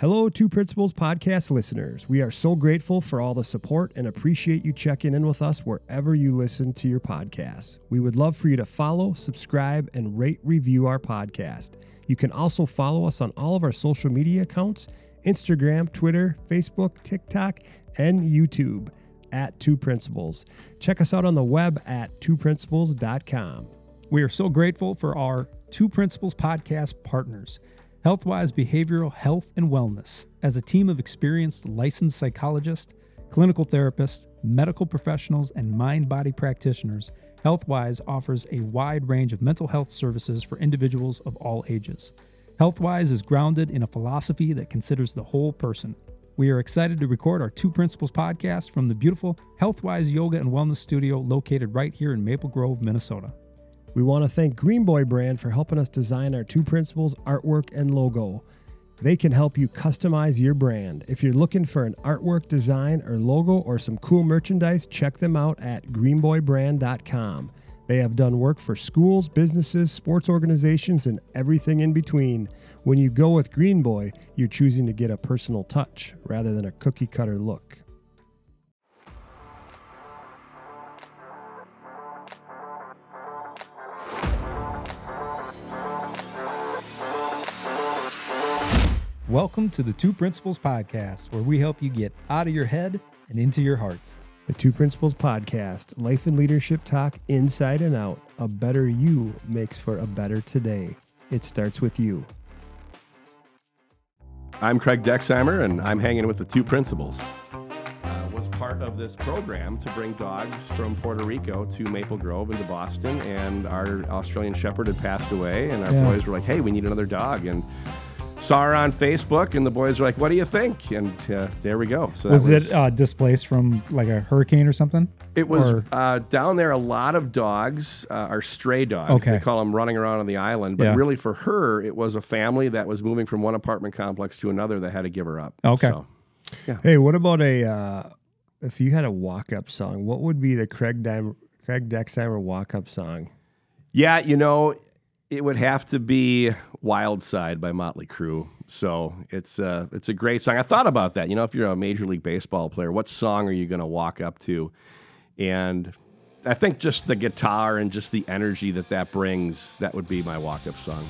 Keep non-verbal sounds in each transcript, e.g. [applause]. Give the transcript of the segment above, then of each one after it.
Hello, Two Principals podcast listeners. We are so grateful for all the support and appreciate you checking in with us wherever you listen to your podcasts. We would love for you to follow, subscribe, and rate review our podcast. You can also follow us on all of our social media accounts Instagram, Twitter, Facebook, TikTok, and YouTube at Two Principals. Check us out on the web at twoprinciples.com. We are so grateful for our Two Principals podcast partners. Healthwise Behavioral Health and Wellness, as a team of experienced licensed psychologists, clinical therapists, medical professionals, and mind body practitioners, Healthwise offers a wide range of mental health services for individuals of all ages. Healthwise is grounded in a philosophy that considers the whole person. We are excited to record our Two Principals podcast from the beautiful Healthwise Yoga and Wellness Studio located right here in Maple Grove, Minnesota. We want to thank Green Boy Brand for helping us design our Two Principals artwork and logo. They can help you customize your brand. If you're looking for an artwork design or logo or some cool merchandise, check them out at greenboybrand.com. They have done work for schools, businesses, sports organizations, and everything in between. When you go with Green Boy, you're choosing to get a personal touch rather than a cookie cutter look. Welcome to the Two Principals podcast, where we help you get out of your head and into your heart. The Two Principals Podcast, life and leadership talk inside and out. A better you makes for a better today. It starts with you. I'm Craig Dexheimer, and I'm hanging with the two principals. Uh, was part of this program to bring dogs from Puerto Rico to Maple Grove into Boston, and our Australian Shepherd had passed away, and our Yeah. boys were like, "Hey, we need another dog," and saw her on Facebook, and the boys were like, "What do you think?" And uh, there we go. So that Was, it uh, displaced from like a hurricane or something? It was Or- uh, down there. A lot of dogs uh, are stray dogs. Okay. They call them running around on the island. But Yeah. really, for her, it was a family that was moving from one apartment complex to another that had to give her up. Okay. So, Hey, what about a uh, if you had a walk up song? What would be the Craig Dime, Craig Dexheimer walk up song? yeah, you know, it would have to be "Wild Side" by Motley Crue. So it's uh, it's a great song. I thought about that. You know, if you're a major league baseball player, what song are you going to walk up to? And I think just the guitar and just the energy that that brings, that would be my walk up song.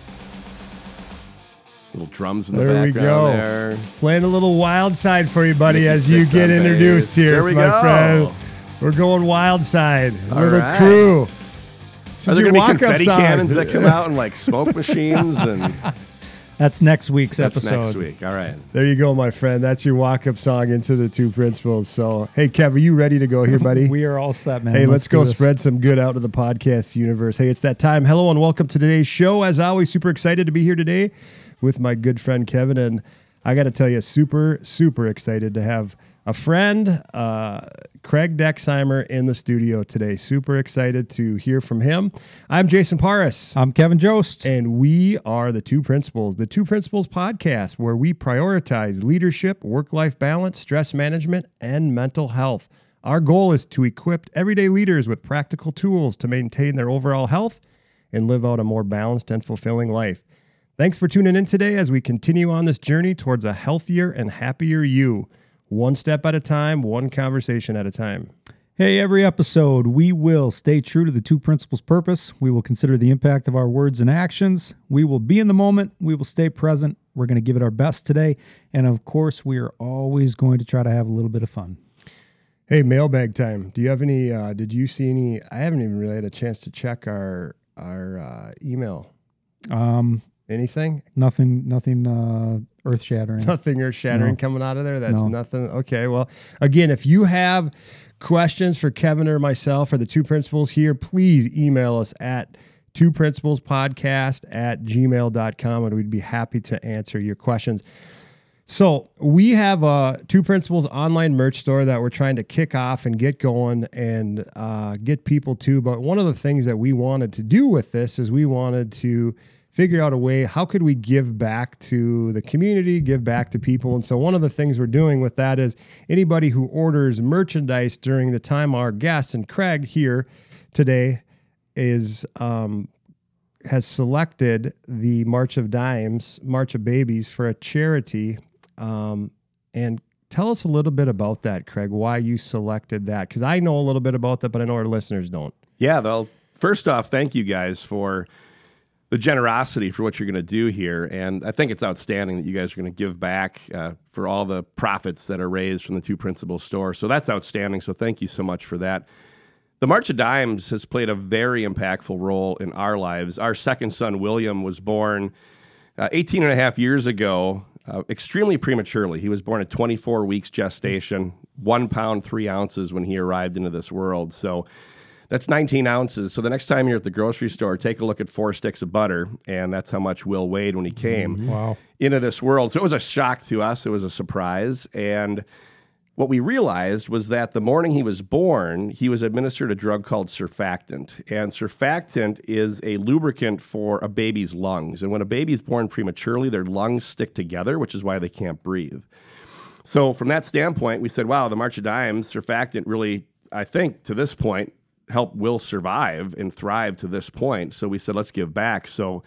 Little drums in the There we go. there. Playing a little wild side for you, buddy, as you get introduced here, There we my go. friend. We're going wild side. All little right. crew. This Are there going to be walk-up confetti song. cannons that come out and like smoke machines? And [laughs] That's next week's that's episode. next week. All right. There you go, my friend. That's your walk up song into the two principals. So, hey, Kev, are you ready to go here, buddy? [laughs] We are all set, man. Hey, let's, do go spread some good out to the podcast universe. Hey, it's that time. Hello and welcome to today's show. As always, super excited to be here today with my good friend Kevin. And I got to tell you, super, super excited to have a friend, uh, Craig Dexheimer, in the studio today. Super excited to hear from him. I'm Jason Paris. I'm Kevin Jost. And we are the Two Principals, the Two Principals podcast, where we prioritize leadership, work life balance, stress management, and mental health. Our goal is to equip everyday leaders with practical tools to maintain their overall health and live out a more balanced and fulfilling life. Thanks for tuning in today as we continue on this journey towards a healthier and happier you. One step at a time, one conversation at a time. Hey, every episode, we will stay true to the two principals purpose. We will consider the impact of our words and actions. We will be in the moment. We will stay present. We're going to give it our best today. And of course, we are always going to try to have a little bit of fun. Hey, mailbag time. Do you have any? Uh, did you see any? I haven't even really had a chance to check our our uh, email. Um, Anything? nothing, nothing uh, earth shattering. Nothing earth shattering No. coming out of there. That's No. nothing. Okay. Well, again, if you have questions for Kevin or myself or the two principals here, please email us at two principles podcast at gmail.com and we'd be happy to answer your questions. So we have a Two Principals online merch store that we're trying to kick off and get going and uh, get people to. But one of the things that we wanted to do with this is we wanted to figure out a way how could we give back to the community, give back to people. And so one of the things we're doing with that is anybody who orders merchandise during the time our guest and Craig here today is um, has selected the March of Dimes, March of Babies for a charity Um, and tell us a little bit about that, Craig, why you selected that. Because I know a little bit about that, but I know our listeners don't. Yeah, well, first off, thank you guys for the generosity for what you're going to do here. And I think it's outstanding that you guys are going to give back uh, for all the profits that are raised from the two principal stores. So that's outstanding. So thank you so much for that. The March of Dimes has played a very impactful role in our lives. Our second son, William, was born uh, 18 and a half years ago, uh, extremely prematurely. He was born at 24 weeks gestation, one pound, three ounces when he arrived into this world. So that's 19 ounces. So the next time you're at the grocery store, take a look at four sticks of butter, and that's how much Will weighed when he came mm-hmm. Wow. into this world. So it was a shock to us. It was a surprise. And what we realized was that the morning he was born, he was administered a drug called surfactant. And surfactant is a lubricant for a baby's lungs. And when a baby is born prematurely, their lungs stick together, which is why they can't breathe. So, from that standpoint, we said, wow, the March of Dimes, surfactant really, I think, to this point, helped Will survive and thrive to this point. So, we said, let's give back. So,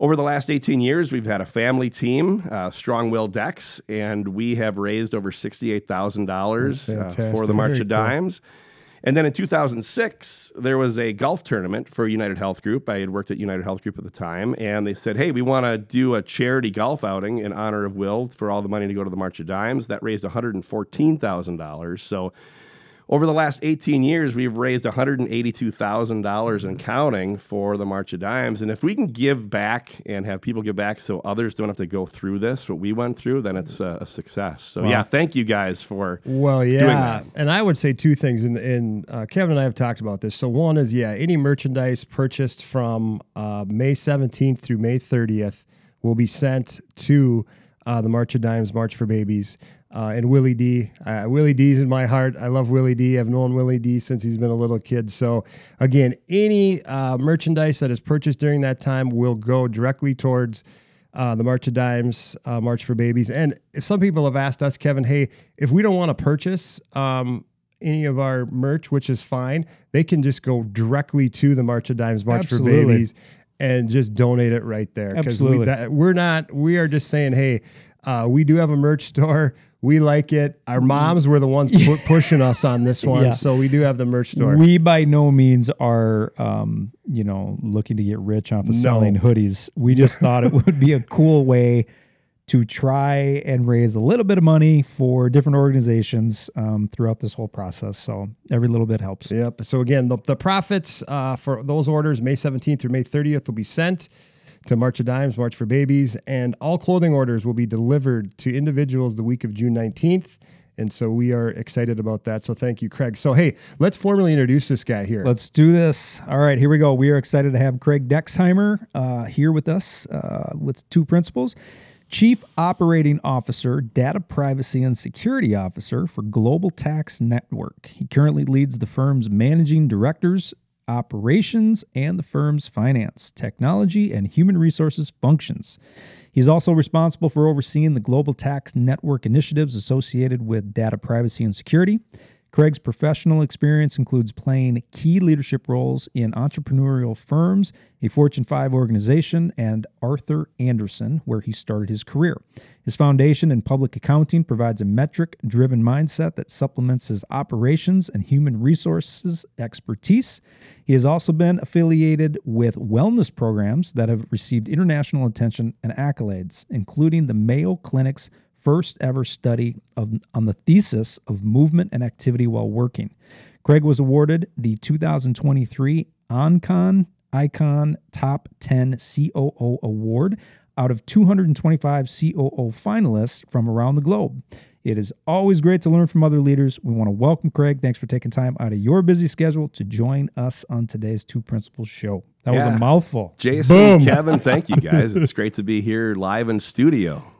over the last 18 years, we've had a family team, uh, Strong Will Dex, and we have raised over $68,000 uh, for the March Very of cool. Dimes. And then in 2006, there was a golf tournament for United Health Group. I had worked at United Health Group at the time, and they said, "Hey, we want to do a charity golf outing in honor of Will for all the money to go to the March of Dimes." That raised $114,000. So, over the last 18 years, we've raised $182,000 and counting for the March of Dimes. And if we can give back and have people give back so others don't have to go through this, what we went through, then it's a, a success. So, yeah, thank you guys for. Well, yeah, that. and I would say two things, and, and uh, Kevin and I have talked about this. So one is, yeah, any merchandise purchased from uh, May 17th through May 30th will be sent to uh, the March of Dimes, March for Babies, uh, and Willie D. Uh, Willie D's in my heart. I love Willie D. I've known Willie D. since he's been a little kid. So again, any uh, merchandise that is purchased during that time will go directly towards uh, the March of Dimes, uh, March for Babies. And if some people have asked us, Kevin, hey, if we don't want to purchase um, any of our merch, which is fine, they can just go directly to the March of Dimes, March for Babies, and just donate it right there. Absolutely. We, that, we're not, we are just saying, hey, uh, we do have a merch store. We like it. Our moms were the ones pu- [laughs] pushing us on this one. Mm-hmm. Yeah. So we do have the merch store. We by no means are, um, you know, looking to get rich off of No. selling hoodies. We just thought it [laughs] would be a cool way to try and raise a little bit of money for different organizations um, throughout this whole process. So every little bit helps. Yep. So again, the, the profits uh, for those orders, May 17th through May 30th, will be sent to March of Dimes, March for Babies, and all clothing orders will be delivered to individuals the week of June 19th. And so we are excited about that. So thank you, Craig. So hey, let's formally introduce this guy here. Let's do this. All right, here we go. We are excited to have Craig Dexheimer uh, here with us uh, with two principals. Chief Operating Officer, Data Privacy and Security Officer for Global Tax Network. He currently leads the firm's managing directors, operations, and the firm's finance, technology, and human resources functions. He's also responsible for overseeing the global tax network initiatives associated with data privacy and security. Craig's professional experience includes playing key leadership roles in entrepreneurial firms, a Fortune 5 organization, and Arthur Andersen, where he started his career. His foundation in public accounting provides a metric driven mindset that supplements his operations and human resources expertise. He has also been affiliated with wellness programs that have received international attention and accolades, including the Mayo Clinic's first ever study of, on the thesis of movement and activity while working. Craig was awarded the 2023 OnCon Icon Top 10 COO Award out of 225 COO finalists from around the globe. It is always great to learn from other leaders. We want to welcome Craig. Thanks for taking time out of your busy schedule to join us on today's Two Principals show. That was a mouthful. Jason, Boom. Kevin, thank you guys. [laughs] It's great to be here live in studio.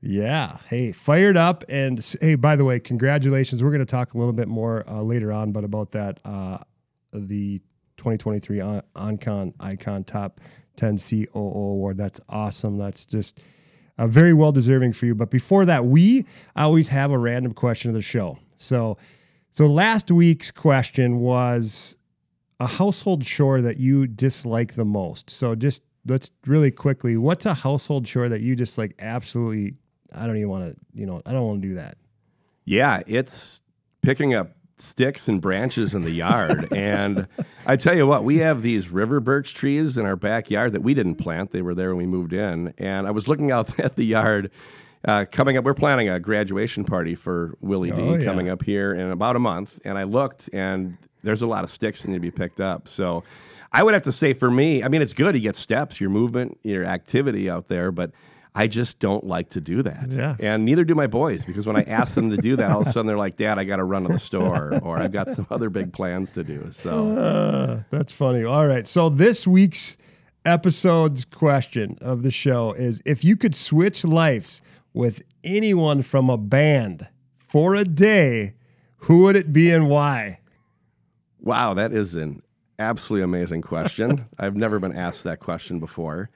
Yeah. Hey, fired up. And hey, by the way, congratulations. We're going to talk a little bit more uh, later on, but about that, uh, the 2023 On- OnCon Icon Top 10 COO Award. That's awesome. That's just uh, very well deserving for you. But before that, we always have a random question of the show. So, so last week's question was a household chore that you dislike the most. So just let's really quickly, what's a household chore that you just like absolutely I don't even want to, you know, I don't want to do that. Yeah, it's picking up sticks and branches in the yard. [laughs] and I tell you what, we have these river birch trees in our backyard that we didn't plant. They were there when we moved in. And I was looking out [laughs] at the yard. Uh, coming up, we're planning a graduation party for Willie Oh, D yeah. coming up here in about a month. And I looked, and there's a lot of sticks that need to be picked up. So I would have to say for me, I mean, it's good. You get steps, your movement, your activity out there, but I just don't like to do that. Yeah. And neither do my boys because when I ask them to do that, all of a sudden they're like, Dad, I got to run to the store or I've got some other big plans to do. So, Uh, that's funny. All right. So this week's episode's question of the show is if you could switch lives with anyone from a band for a day, who would it be and why? wow, that is an absolutely amazing question. I've never been asked that question before.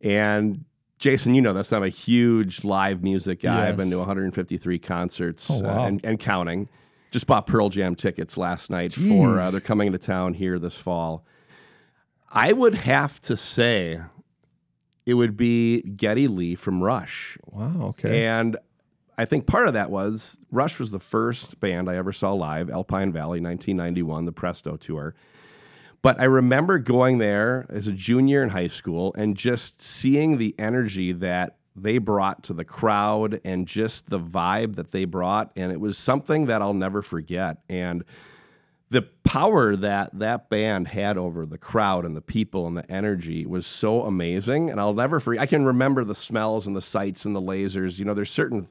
And Jason, you know this. I'm a huge live music guy. I've been to 153 concerts Oh, wow. uh, and, and counting. Just bought Pearl Jam tickets last night for uh, they're coming to town here this fall. I would have to say it would be Geddy Lee from Rush. Wow. Okay. And I think part of that was Rush was the first band I ever saw live, Alpine Valley, 1991, the Presto tour. But I remember going there as a junior in high school and just seeing the energy that they brought to the crowd and just the vibe that they brought. And it was something that I'll never forget. And the power that that band had over the crowd and the people and the energy was so amazing and i'll never forget i can remember the smells and the sights and the lasers you know there's certain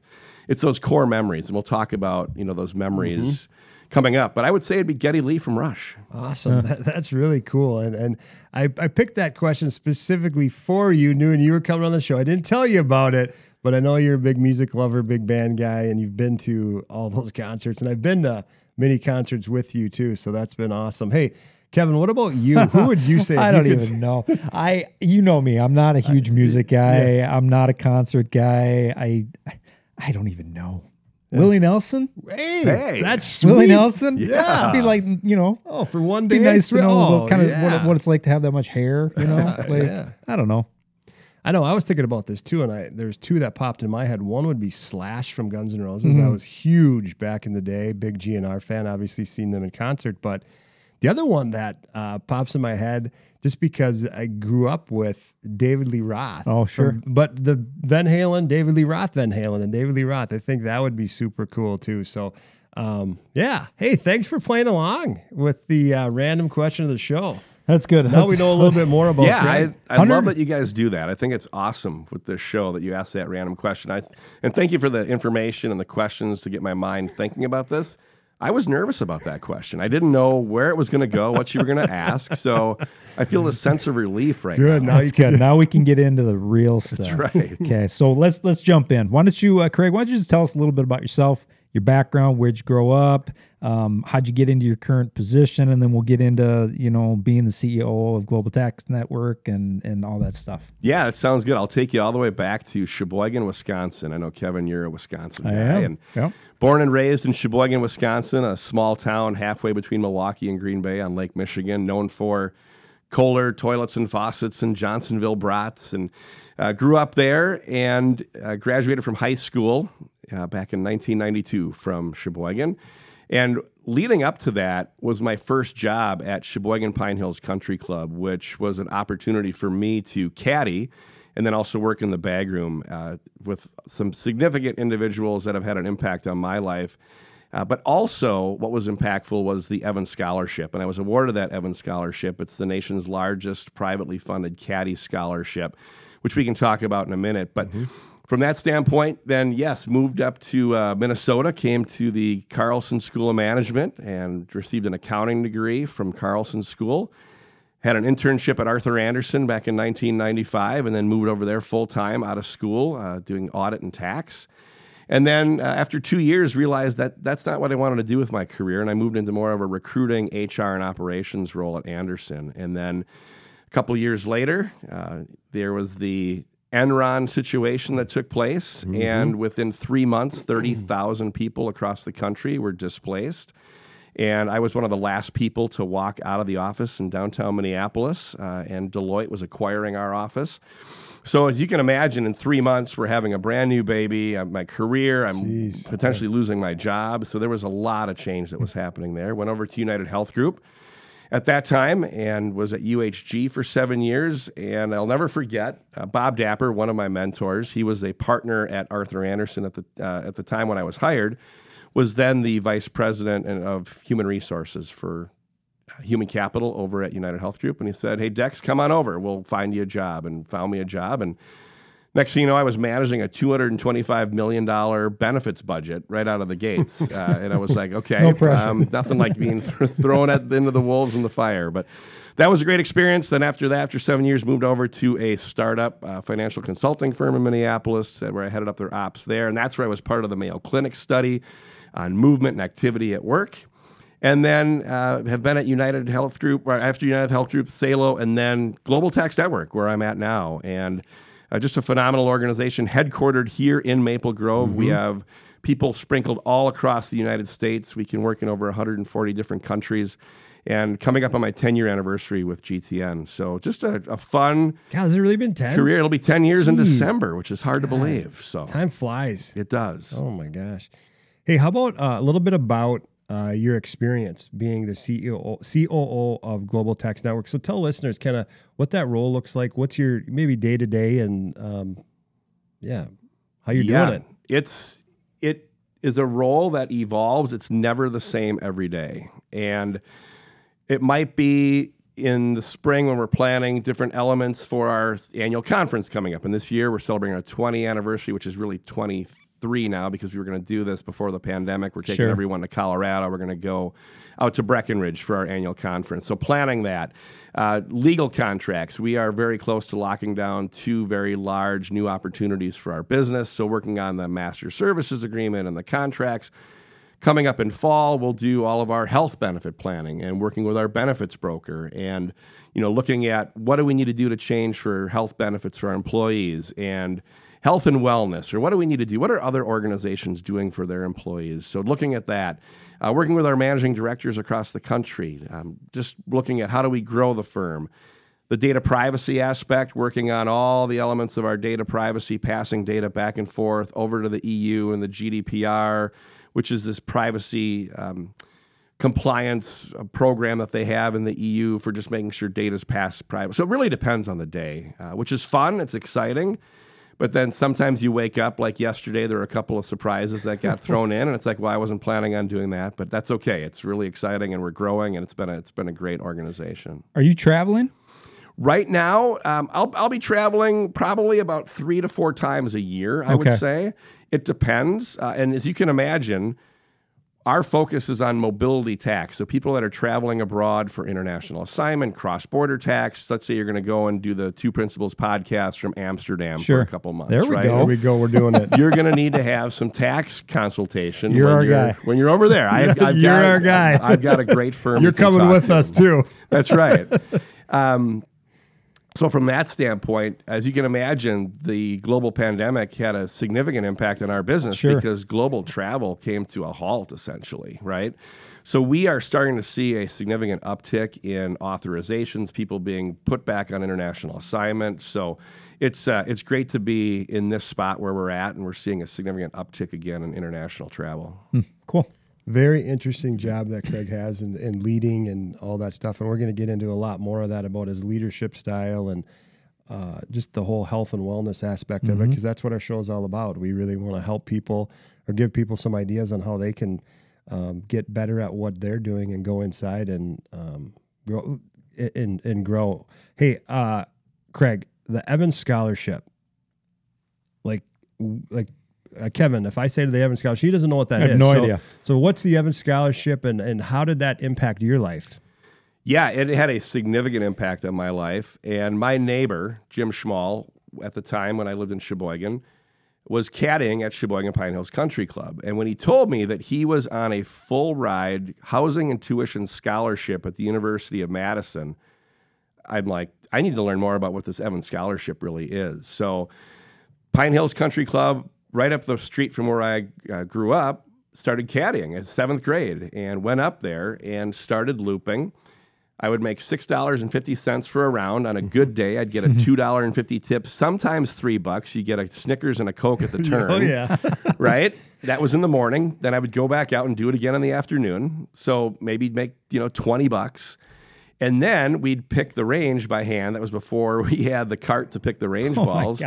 it's those core memories and we'll talk about you know those mm-hmm. memories coming up but i would say it'd be geddy lee from rush Awesome. That, that's really cool. And and I, I picked that question specifically for you, knowing you were coming on the show. I didn't tell you about it, but I know you're a big music lover, big band guy, and you've been to all those concerts. And I've been to many concerts with you too. So that's been awesome. Hey, Kevin, what about you? [laughs] Who would you say? I don't could- even know. I you know me. I'm not a huge music [laughs] guy. I'm not a concert guy. I I don't even know. Willie Nelson? Hey, Hey. that's sweet. Willie Nelson? Yeah. I'd be like, you know, Oh, for one day. be nice to know oh, what kind of yeah. what, what it's like to have that much hair, you know? [laughs] Like, yeah. I don't know. I know. I was thinking about this too, and I there's two that popped in my head. One would be Slash from Guns N' Roses. Mm-hmm. I was huge back in the day, big GNR fan. Obviously, seen them in concert. But the other one that uh, pops in my head, just because I grew up with David Lee Roth. Oh, sure. From- but the Van Halen, David Lee Roth, Van Halen, and David Lee Roth. I think that would be super cool too. So. Um, yeah. Hey, thanks for playing along with the uh, random question of the show. That's good. Now we know a little [laughs] bit more about yeah, Greg. I, I 100 love that you guys do that. I think it's awesome with this show that you ask that random question. I and thank you for the information and the questions to get my mind thinking about this. I was nervous about that question. I didn't know where it was going to go, what you were going to ask. So I feel a sense of relief right Good. now. Now That's can good. Now we can get into the real stuff. That's right. Okay, so let's let's jump in. Why don't you, uh, Craig? Why don't you just tell us a little bit about yourself, your background, where'd you grow up, um, how'd you get into your current position, and then we'll get into you know being the CEO of Global Tax Network and and all that stuff. Yeah, that sounds good. I'll take you all the way back to Sheboygan, Wisconsin. I know Kevin, you're a Wisconsin guy, and Yep. Born and raised in Sheboygan, Wisconsin, a small town halfway between Milwaukee and Green Bay on Lake Michigan, known for Kohler toilets and faucets and Johnsonville brats, and uh, grew up there and uh, graduated from high school uh, back in 1992 from Sheboygan. And leading up to that was my first job at Sheboygan Pine Hills Country Club, which was an opportunity for me to caddy and then also work in the bag room uh, with some significant individuals that have had an impact on my life. Uh, but also, what was impactful was the Evans Scholarship. And I was awarded that Evans Scholarship. It's the nation's largest privately funded caddy scholarship, which we can talk about in a minute. But from that standpoint, then yes, moved up to uh, Minnesota, came to the Carlson School of Management, and received an accounting degree from Carlson School. Had an internship at Arthur Andersen back in 1995, and then moved over there full time out of school, uh, doing audit and tax. And then uh, after two years, realized that that's not what I wanted to do with my career, and I moved into more of a recruiting, HR, and operations role at Andersen. And then a couple years later, uh, there was the Enron situation that took place, and within three months, 30,000 people across the country were displaced. And I was one of the last people to walk out of the office in downtown Minneapolis, uh, and Deloitte was acquiring our office. So as you can imagine, in three months, we're having a brand new baby. uh, my career, I'm Jeez. potentially losing my job. So there was a lot of change that was happening there. Went over to United Health Group at that time and was at UHG for seven years. And I'll never forget uh, Bob Dapper, one of my mentors. He was a partner at Arthur Andersen at the uh, at the time when I was hired. Was then the vice president and- of human resources for uh, human capital over at United Health Group. And he said, "Hey Dex, come on over. We'll find you a job." And found me a job and. Next thing you know, I was managing a $225 million benefits budget right out of the gates. [laughs] Uh, and I was like, okay, No um, nothing like being thrown at, into the wolves in the fire. But that was a great experience. Then after that, after seven years, moved over to a startup uh, financial consulting firm in Minneapolis uh, where I headed up their ops there. And that's where I was part of the Mayo Clinic study on movement and activity at work. And then uh, have been at United Health Group, or after United Health Group, Salo, and then Global Tax Network, where I'm at now. And uh, just a phenomenal organization headquartered here in Maple Grove. We have people sprinkled all across the United States. We can work in over 140 different countries. And coming up on my 10 year anniversary with GTN. So just a, a fun God, has it really been 10? career. It'll be 10 years in December, which is hard to believe. So Time flies. it does. Oh my gosh. Hey, how about uh, a little bit about uh, your experience being the CEO, COO of Global Tax Network? So tell listeners kind of what that role looks like. What's your maybe day to day and um, yeah, how you're doing it. It's it is a role that evolves. It's never the same every day, and it might be in the spring when we're planning different elements for our annual conference coming up. And this year we're celebrating our 20th anniversary, which is really 23 now because we were going to do this before the pandemic. We're taking Sure. everyone to Colorado. We're going to go out to Breckenridge for our annual conference. So planning that. Uh, legal contracts. We are very close to locking down two very large new opportunities for our business. So working on the master services agreement and the contracts. Coming up in fall, we'll do all of our health benefit planning and working with our benefits broker and you know looking at what do we need to do to change for health benefits for our employees and health and wellness or what do we need to do what are other organizations doing for their employees so looking at that uh, working with our managing directors across the country um, just looking at how do we grow the firm the data privacy aspect, working on all the elements of our data privacy, passing data back and forth over to the EU and the GDPR, which is this privacy um, compliance uh, program that they have in the EU for just making sure data is passed private. So it really depends on the day, uh, which is fun. It's exciting. But then sometimes you wake up like yesterday, there were a couple of surprises that got [laughs] thrown in, and it's like, well, I wasn't planning on doing that, but that's okay. It's really exciting, and we're growing, and it's been a, it's been a great organization. Are you traveling? Right now, um, I'll, I'll be traveling probably about three to four times a year, I Okay. would say. It depends. Uh, and as you can imagine, our focus is on mobility tax. So people that are traveling abroad for international assignment, cross border tax. Let's say you're going to go and do the Two Principals podcast from Amsterdam Sure. for a couple months. There we right? go. There we go. We're doing it. [laughs] You're going to need to have some tax consultation. You're when our you're, guy. When you're over there, I, I've You're got, our guy. I've got a great firm. You're you coming with to. us too. That's right. um, [laughs] so, from that standpoint, as you can imagine, the global pandemic had a significant impact on our business Sure. because global travel came to a halt, essentially, right? So, we are starting to see a significant uptick in authorizations, people being put back on international assignment. So, it's, uh, it's great to be in this spot where we're at, and we're seeing a significant uptick again in international travel. Cool. Very interesting job that Craig has in, in leading and all that stuff. And we're going to get into a lot more of that about his leadership style and uh, just the whole health and wellness aspect of it, because that's what our show is all about. We really want to help people or give people some ideas on how they can um, get better at what they're doing and go inside and um, grow and, and grow. Hey, uh, Craig, the Evans Scholarship, like, like uh, Kevin, if I say to the Evans Scholarship, he doesn't know what that I is. no So- idea. So, what's the Evans Scholarship, and and how did that impact your life? Yeah, it had a significant impact on my life. And my neighbor, Jim Schmall, at the time when I lived in Sheboygan, was caddying at Sheboygan Pine Hills Country Club. And when he told me that he was on a full ride housing and tuition scholarship at the University of Madison, I'm like, I need to learn more about what this Evans Scholarship really is. So, Pine Hills Country Club, right up the street from where I uh, grew up, started caddying in seventh grade and went up there and started looping. I would make six dollars and fifty cents for a round. On a good day, I'd get a [laughs] two dollar and fifty tip. Sometimes three bucks. You get a Snickers and a Coke at the [laughs] turn. Oh yeah. [laughs] right? That was in the morning. Then I would go back out and do it again in the afternoon. So maybe make you know twenty bucks. And then we'd pick the range by hand. That was before we had the cart to pick the range Oh balls.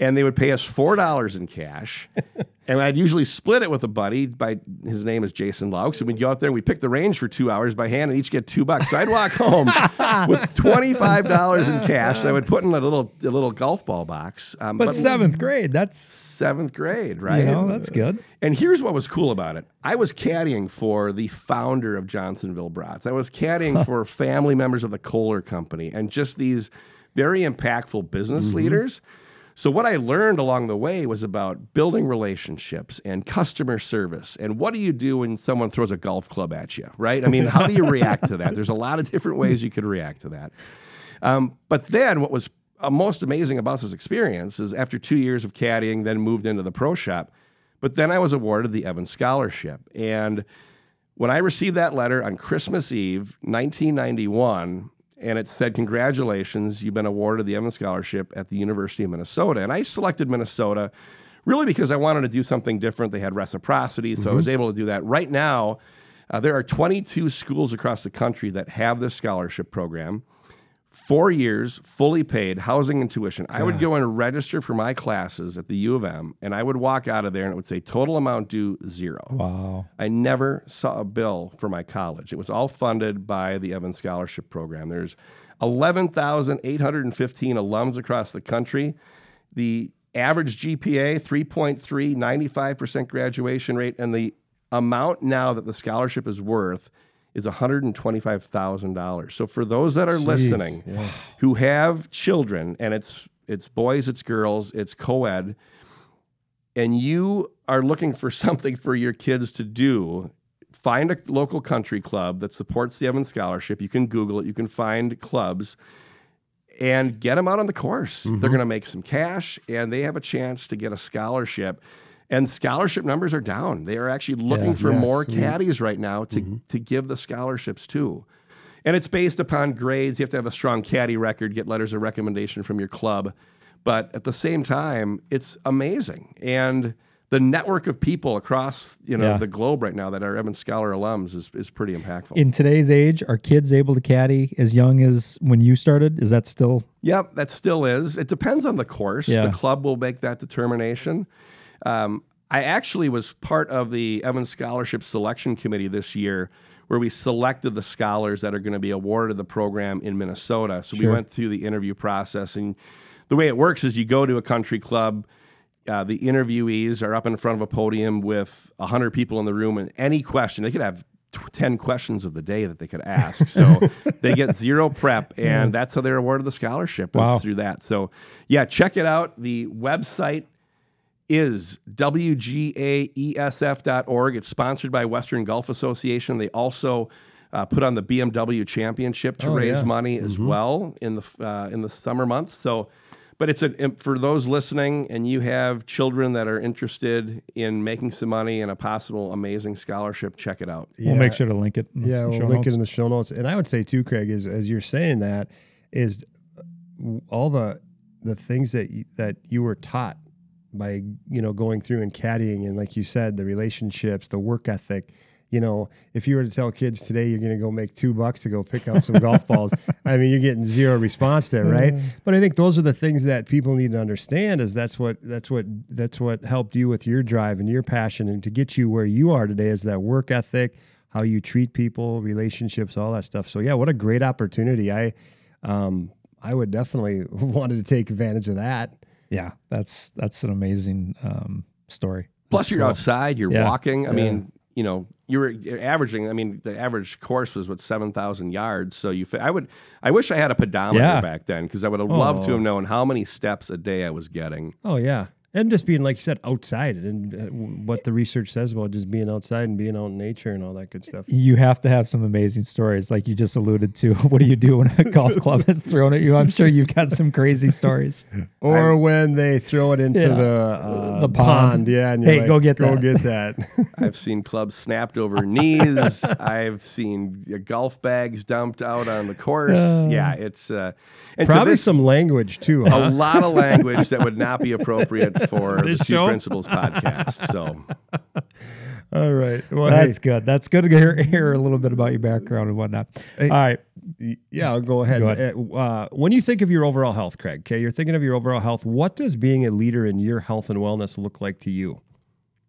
And they would pay us four dollars in cash. [laughs] and I'd usually split it with a buddy. By his name is Jason Laux, and we'd go out there and we'd pick the range for two hours by hand, and each get two bucks. So I'd walk home [laughs] with twenty five dollars in cash. that I would put in a little a little golf ball box. Um, But seventh grade, that's seventh grade, right? you know that's good. And here's what was cool about it. I was caddying for the founder of Johnsonville Brats. I was caddying for family members of the Kohler Company and just these very impactful business leaders. So what I learned along the way was about building relationships and customer service. And what do you do when someone throws a golf club at you, right? I mean, how do you react to that? There's a lot of different ways you could react to that. Um, but then what was uh, most amazing about this experience is after two years of caddying, then moved into the pro shop. But then I was awarded the Evans Scholarship. And when I received that letter on Christmas Eve, 1991, and it said, Congratulations, you've been awarded the Evans Scholarship at the University of Minnesota. And I selected Minnesota really because I wanted to do something different. They had reciprocity, so I was able to do that. Right now, uh, there are 22 schools across the country that have this scholarship program four years, fully paid, housing and tuition. I would go and register for my classes at the U of M, and I would walk out of there and it would say total amount due zero. Wow. I never saw a bill for my college. It was all funded by the Evans Scholarship Program. There's 11,815 alums across the country. The average GPA, 3.3, 95% graduation rate, and the amount now that the scholarship is worth is $125,000. So for those that are listening who have children and it's it's boys, it's girls, it's co-ed, and you are looking for [laughs] something for your kids to do, find a local country club that supports the Evans Scholarship. You can Google it, you can find clubs and get them out on the course. They're mm-hmm. going to make some cash and they have a chance to get a scholarship. And scholarship numbers are down. They are actually looking Yeah. for Yeah, more sweet. caddies right now to, mm-hmm. to give the scholarships to. And it's based upon grades. You have to have a strong caddy record, get letters of recommendation from your club. But at the same time, it's amazing. And the network of people across you know Yeah. the globe right now that are Evans Scholar alums is, is pretty impactful. In today's age, are kids able to caddy as young as when you started? Is that still Yep, that still is. It depends on the course. Yeah. The club will make that determination. Um, I actually was part of the Evans Scholarship Selection Committee this year, where we selected the scholars that are going to be awarded the program in Minnesota. So we went through the interview process, and the way it works is you go to a country club. Uh, the interviewees are up in front of a podium with 100 people in the room, and any question, they could have t- 10 questions of the day that they could ask. [laughs] So they get zero prep, and that's how they're awarded the scholarship was Wow. through that. So, yeah, check it out. The website is wgaesf.org. It's sponsored by Western Golf Association. They also uh, put on the BMW Championship to Oh, raise yeah. money as well in the uh, in the summer months. So, but it's a for those listening, and you have children that are interested in making some money and a possible amazing scholarship. Check it out. We'll make sure to link it. in Yeah, show we'll link notes. it in the show notes. And I would say too, Craig, is as you're saying that, is all the the things that you, that you were taught by you know going through and caddying, and like you said, the relationships, the work ethic. You know, if you were to tell kids today you're going to go make two bucks to go pick up some golf balls, [laughs] I mean, you're getting zero response there, right? But I think those are the things that people need to understand. Is that's what that's what that's what helped you with your drive and your passion, and to get you where you are today is that work ethic, how you treat people, relationships, all that stuff. So yeah, what a great opportunity. I um I would definitely [laughs] wanted to take advantage of that. Yeah, that's that's an amazing um, story. Plus, you're outside, you're Yeah. walking. I mean, you know, you were you're averaging. I mean, the average course was what seven thousand yards. So you, I would, I wish I had a pedometer Yeah. back then because I would have loved to Oh. have known how many steps a day I was getting. Oh yeah. And just being like you said outside and uh, what the research says about just being outside and being out in nature and all that good stuff You have to have some amazing stories, like you just alluded to. [laughs] What do you do when a golf club is thrown at you? I'm sure you've got some crazy stories. [laughs] or when they throw it into Yeah. the uh, The pond. pond. yeah and you're Hey, like, go get go that." get that [laughs] I've seen clubs snapped over knees. I've seen uh, golf bags dumped out on the course. Uh. yeah, it's uh, and probably this- some language too a lot of language that would not be appropriate for [laughs] This the Two show? Principles podcast. So [laughs] all right well That's hey, good. That's good to hear, hear a little bit about your background and whatnot. Hey. All right. Yeah, I'll go ahead. Go ahead. Uh, uh, when you think of your overall health, Craig, okay, you're thinking of your overall health. What does being a leader in your health and wellness look like to you?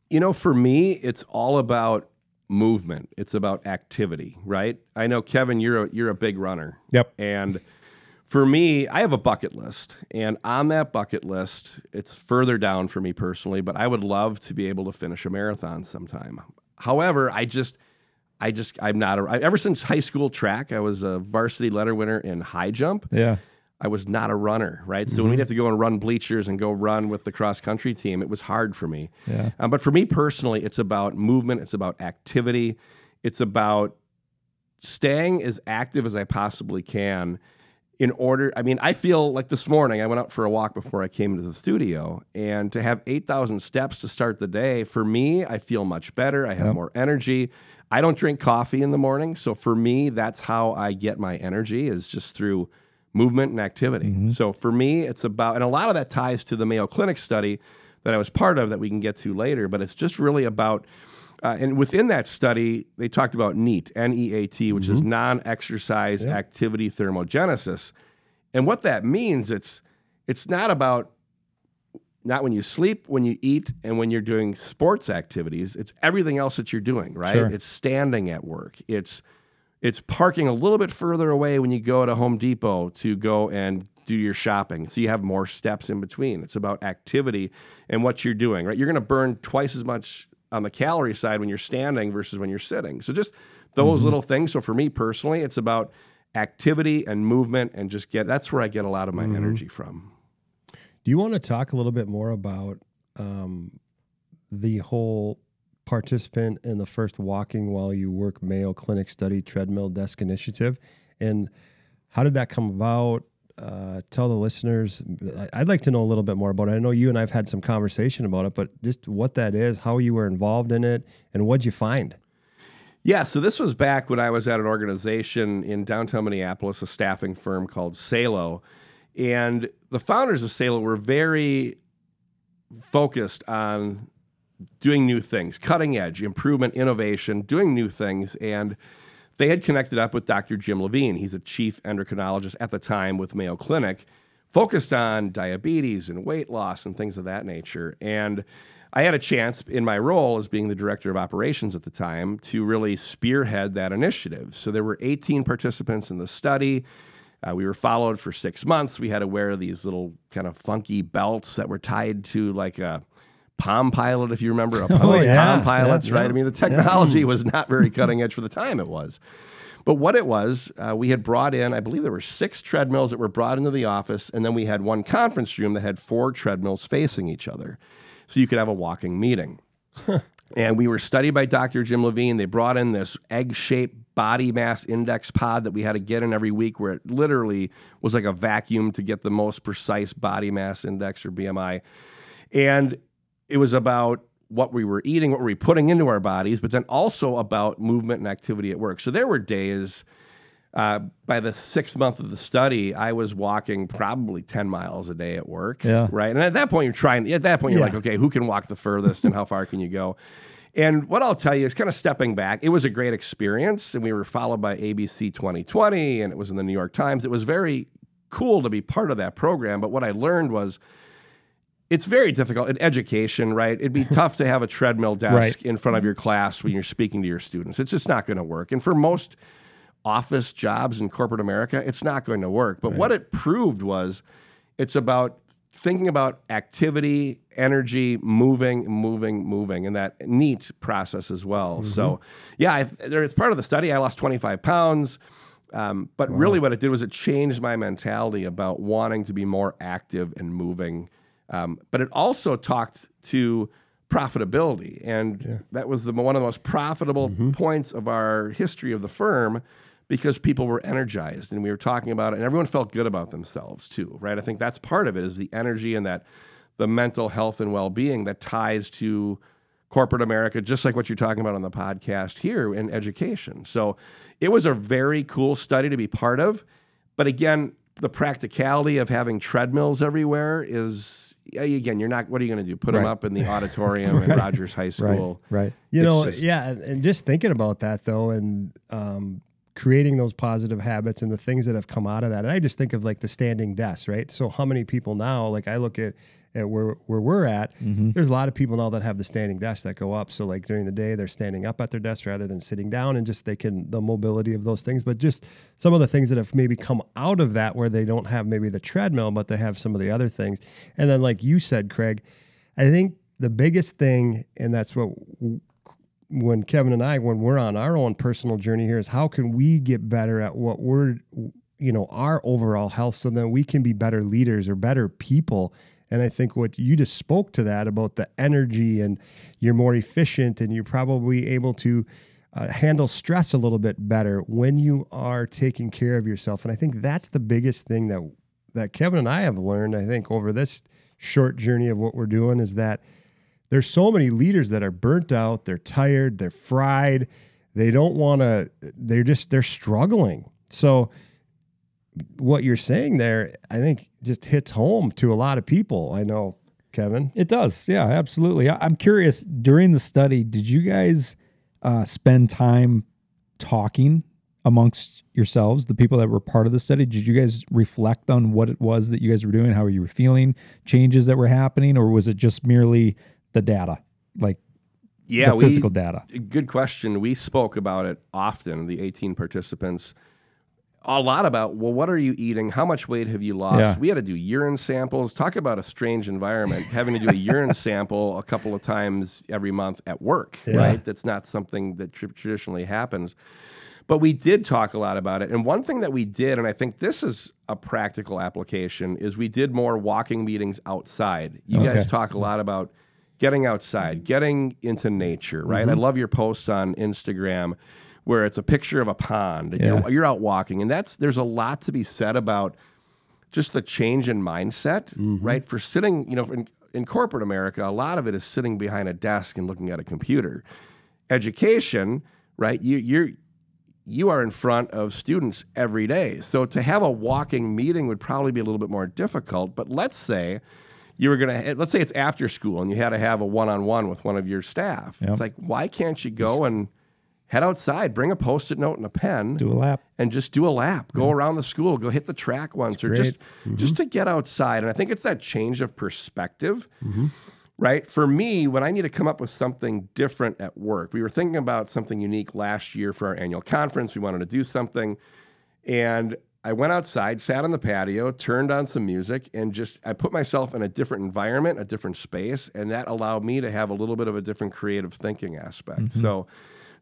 you know, for me, it's all about movement. It's about activity, right? I know Kevin, you're a, you're a big runner. Yep. And for me, I have a bucket list. And on that bucket list, it's further down for me personally, but I would love to be able to finish a marathon sometime. However, I just, I just, I'm not, a, I, ever since high school track, I was a varsity letter winner in high jump. Yeah. I was not a runner, right? So when we'd have to go and run bleachers and go run with the cross country team, it was hard for me. Yeah. Um, but for me personally, it's about movement, it's about activity, it's about staying as active as I possibly can in order. I mean, I feel like this morning I went out for a walk before I came into the studio, and to have 8,000 steps to start the day, for me, I feel much better. I have more energy. I don't drink coffee in the morning. So for me, that's how I get my energy is just through movement and activity. Mm-hmm. So for me, it's about, and a lot of that ties to the Mayo Clinic study that I was part of that we can get to later, but it's just really about, uh, and within that study, they talked about NEAT, N E A T, which is non exercise activity thermogenesis. And what that means, it's, it's not about not when you sleep, when you eat, and when you're doing sports activities. It's everything else that you're doing, right? Sure. It's standing at work. It's it's parking a little bit further away when you go to Home Depot to go and do your shopping. So you have more steps in between. It's about activity and what you're doing, right? You're going to burn twice as much on the calorie side when you're standing versus when you're sitting. So just those little things. So for me personally, it's about activity and movement and just get that's where I get a lot of my energy from. Do you want to talk a little bit more about um, the whole participant in the first walking while you work Mayo Clinic study treadmill desk initiative, and how did that come about? Uh, tell the listeners. I'd like to know a little bit more about it. I know you and I've had some conversation about it, but just what that is, how you were involved in it, and what'd you find? Yeah, so this was back when I was at an organization in downtown Minneapolis, a staffing firm called Salo. And the founders of Salo were very focused on doing new things, cutting edge, improvement, innovation, doing new things. And they had connected up with Dr. Jim Levine. He's a chief endocrinologist at the time with Mayo Clinic, focused on diabetes and weight loss and things of that nature. And I had a chance in my role as being the director of operations at the time to really spearhead that initiative. So there were 18 participants in the study. Uh, we were followed for six months. We had to wear these little kind of funky belts that were tied to like a Palm Pilot, if you remember, a [laughs] Oh, yeah. Palm Pilots, Yeah, right? yeah. I mean, the technology was not very cutting edge for the time it was. But what it was, uh, we had brought in, I believe there were six treadmills that were brought into the office, and then we had one conference room that had four treadmills facing each other. So you could have a walking meeting. and we were studied by Dr. Jim Levine. They brought in this egg shaped body mass index pod that we had to get in every week, where it literally was like a vacuum to get the most precise body mass index or BMI. And it was about what we were eating, what were we putting into our bodies, but then also about movement and activity at work. So there were days uh, by the sixth month of the study, I was walking probably 10 miles a day at work. Yeah. Right. And at that point, you're trying, at that point, you're Yeah. like, okay, who can walk the furthest and how far can you go? And what I'll tell you is kind of stepping back. It was a great experience, and we were followed by ABC 2020, and it was in the New York Times. It was very cool to be part of that program. But what I learned was it's very difficult in education, right? It'd be [laughs] tough to have a treadmill desk Right. in front of your class when you're speaking to your students. It's just not going to work. And for most office jobs in corporate America, it's not going to work. But what it proved was it's about thinking about activity, energy, moving, moving, moving, and that neat process as well. So, yeah, I, there, it's part of the study. I lost 25 pounds. Um, but really, what it did was it changed my mentality about wanting to be more active and moving Um, but it also talked to profitability, and that was the one of the most profitable points of our history of the firm because people were energized. And we were talking about it and everyone felt good about themselves too right? I think that's part of it is the energy and that the mental health and well-being that ties to corporate america just like what you're talking about on the podcast here in education. So it was a very cool study to be part of. But again the practicality of having treadmills everywhere is yeah, again you're not what are you going to do put them up in the [laughs] auditorium in rogers high school Right. right. You It's know, just- yeah, and, and just thinking about that though, and um, creating those positive habits and the things that have come out of that. And I just think of like the standing desks, right? So how many people now? Like I look at at where where we're at. Mm-hmm. There's a lot of people now that have the standing desks that go up. So like during the day, they're standing up at their desk rather than sitting down, and just they can the mobility of those things. But just some of the things that have maybe come out of that where they don't have maybe the treadmill, but they have some of the other things. And then like you said, Craig, I think the biggest thing, and that's what when Kevin and I, when we're on our own personal journey here, is how can we get better at what we're, you know, our overall health so that we can be better leaders or better people. And I think what you just spoke to that about the energy and you're more efficient and you're probably able to uh, handle stress a little bit better when you are taking care of yourself. And I think that's the biggest thing that that Kevin and I have learned. I think over this short journey of what we're doing is that there's so many leaders that are burnt out they're tired they're fried they don't want to they're just they're struggling so what you're saying there i think just hits home to a lot of people i know kevin It does. Yeah, absolutely. I- I'm curious during the study, did you guys uh, spend time talking amongst yourselves, the people that were part of the study? Did you guys reflect on what it was that you guys were doing, how you were feeling, changes that were happening, or was it just merely the data, like yeah the we, physical data? Good question. We spoke about it often, the 18 participants, a lot about, well, what are you eating? How much weight have you lost? Yeah. We had to do urine samples. Talk about a strange environment, having to do a urine [laughs] sample a couple of times every month at work, right? That's not something that tr- traditionally happens. But we did talk a lot about it. And one thing that we did, and I think this is a practical application, is we did more walking meetings outside. You guys talk a lot about getting outside, getting into nature, right? I mm-hmm. love your posts on Instagram where it's a picture of a pond and Yeah. you're, you're out walking. And that's there's a lot to be said about just the change in mindset, mm-hmm. right? For sitting, you know, in, in corporate America, a lot of it is sitting behind a desk and looking at a computer. Education, right? You you're you are in front of students every day. So to have a walking meeting would probably be a little bit more difficult. But let's say you were going to, let's say it's after school and you had to have a one on one with one of your staff. Yep. It's like, why can't you go and head outside, bring a post it note and a pen? Do a lap. and just do a lap, go around the school, go hit the track once, or just mm-hmm. just to get outside. And I think it's that change of perspective, mm-hmm. right? For me, when I need to come up with something different at work, we were thinking about something unique last year for our annual conference. We wanted to do something, and I went outside, sat on the patio, turned on some music, and just I put myself in a different environment, a different space, and that allowed me to have a little bit of a different creative thinking aspect. Mm-hmm. So,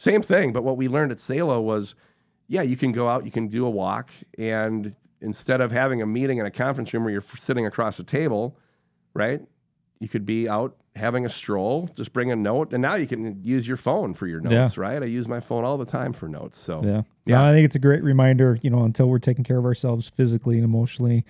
same thing. But what we learned at Salo was, yeah, you can go out, you can do a walk, and instead of having a meeting in a conference room where you're sitting across a table, right? You could be out having a stroll, just bring a note, and now you can use your phone for your notes, right? I use my phone all the time for notes. So Yeah. Yeah. Yeah. I think it's a great reminder, you know, until we're taking care of ourselves physically and emotionally,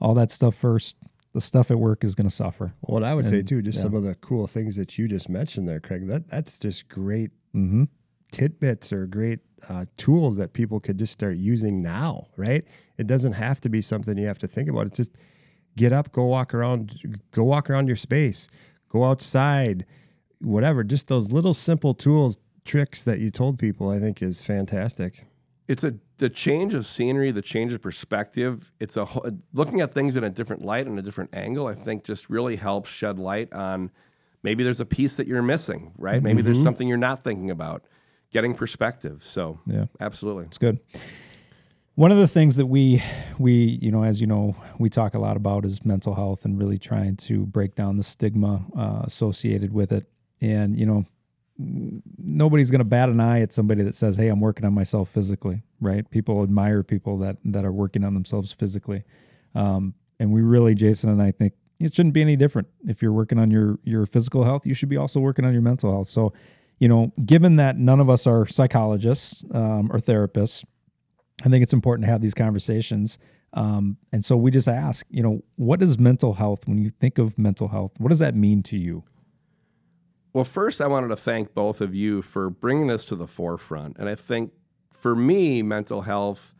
all that stuff first, the stuff at work is going to suffer. what i would say too just yeah. some of the cool things that you just mentioned there craig that that's just great Mm-hmm. Tidbits or great uh, tools that people could just start using now, right? It doesn't have to be something you have to think about. It's just get up, go walk around, go walk around your space, go outside, whatever. Just those little simple tools, tricks that you told people, I think is fantastic. it's a the change of scenery, the change of perspective. It's a looking at things in a different light and a different angle. I think just really helps shed light on maybe there's a piece that you're missing, right? Maybe there's something you're not thinking about. Getting perspective. So Yeah. absolutely. It's good. One of the things that we we you know as you know we talk a lot about is mental health and really trying to break down the stigma uh, associated with it. And you know nobody's going to bat an eye at somebody that says, "Hey, I'm working on myself physically." Right? People admire people that that are working on themselves physically. Um, and we really, Jason and I think it shouldn't be any different. If you're working on your your physical health, you should be also working on your mental health. So, you know, given that none of us are psychologists um, or therapists, I think it's important to have these conversations. Um, and so we just ask, you know, what is mental health? When you think of mental health, what does that mean to you? Well, first, I wanted to thank both of you for bringing this to the forefront. And I think for me, mental health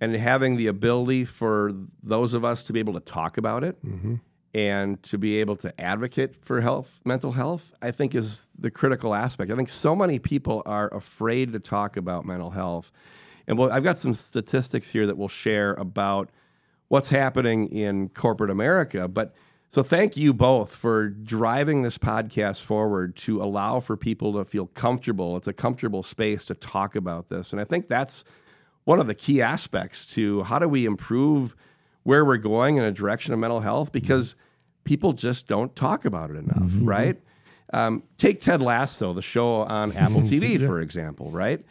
and having the ability for those of us to be able to talk about it Mm-hmm. And to be able to advocate for health, mental health, I think is the critical aspect. I think so many people are afraid to talk about mental health. And well, I've got some statistics here that we'll share about what's happening in corporate America. But so thank you both for driving this podcast forward to allow for people to feel comfortable. It's a comfortable space to talk about this. And I think that's one of the key aspects to how do we improve where we're going in a direction of mental health because people just don't talk about it enough, right? Um, take Ted Lasso, the show on [laughs] Apple TV, for example, right?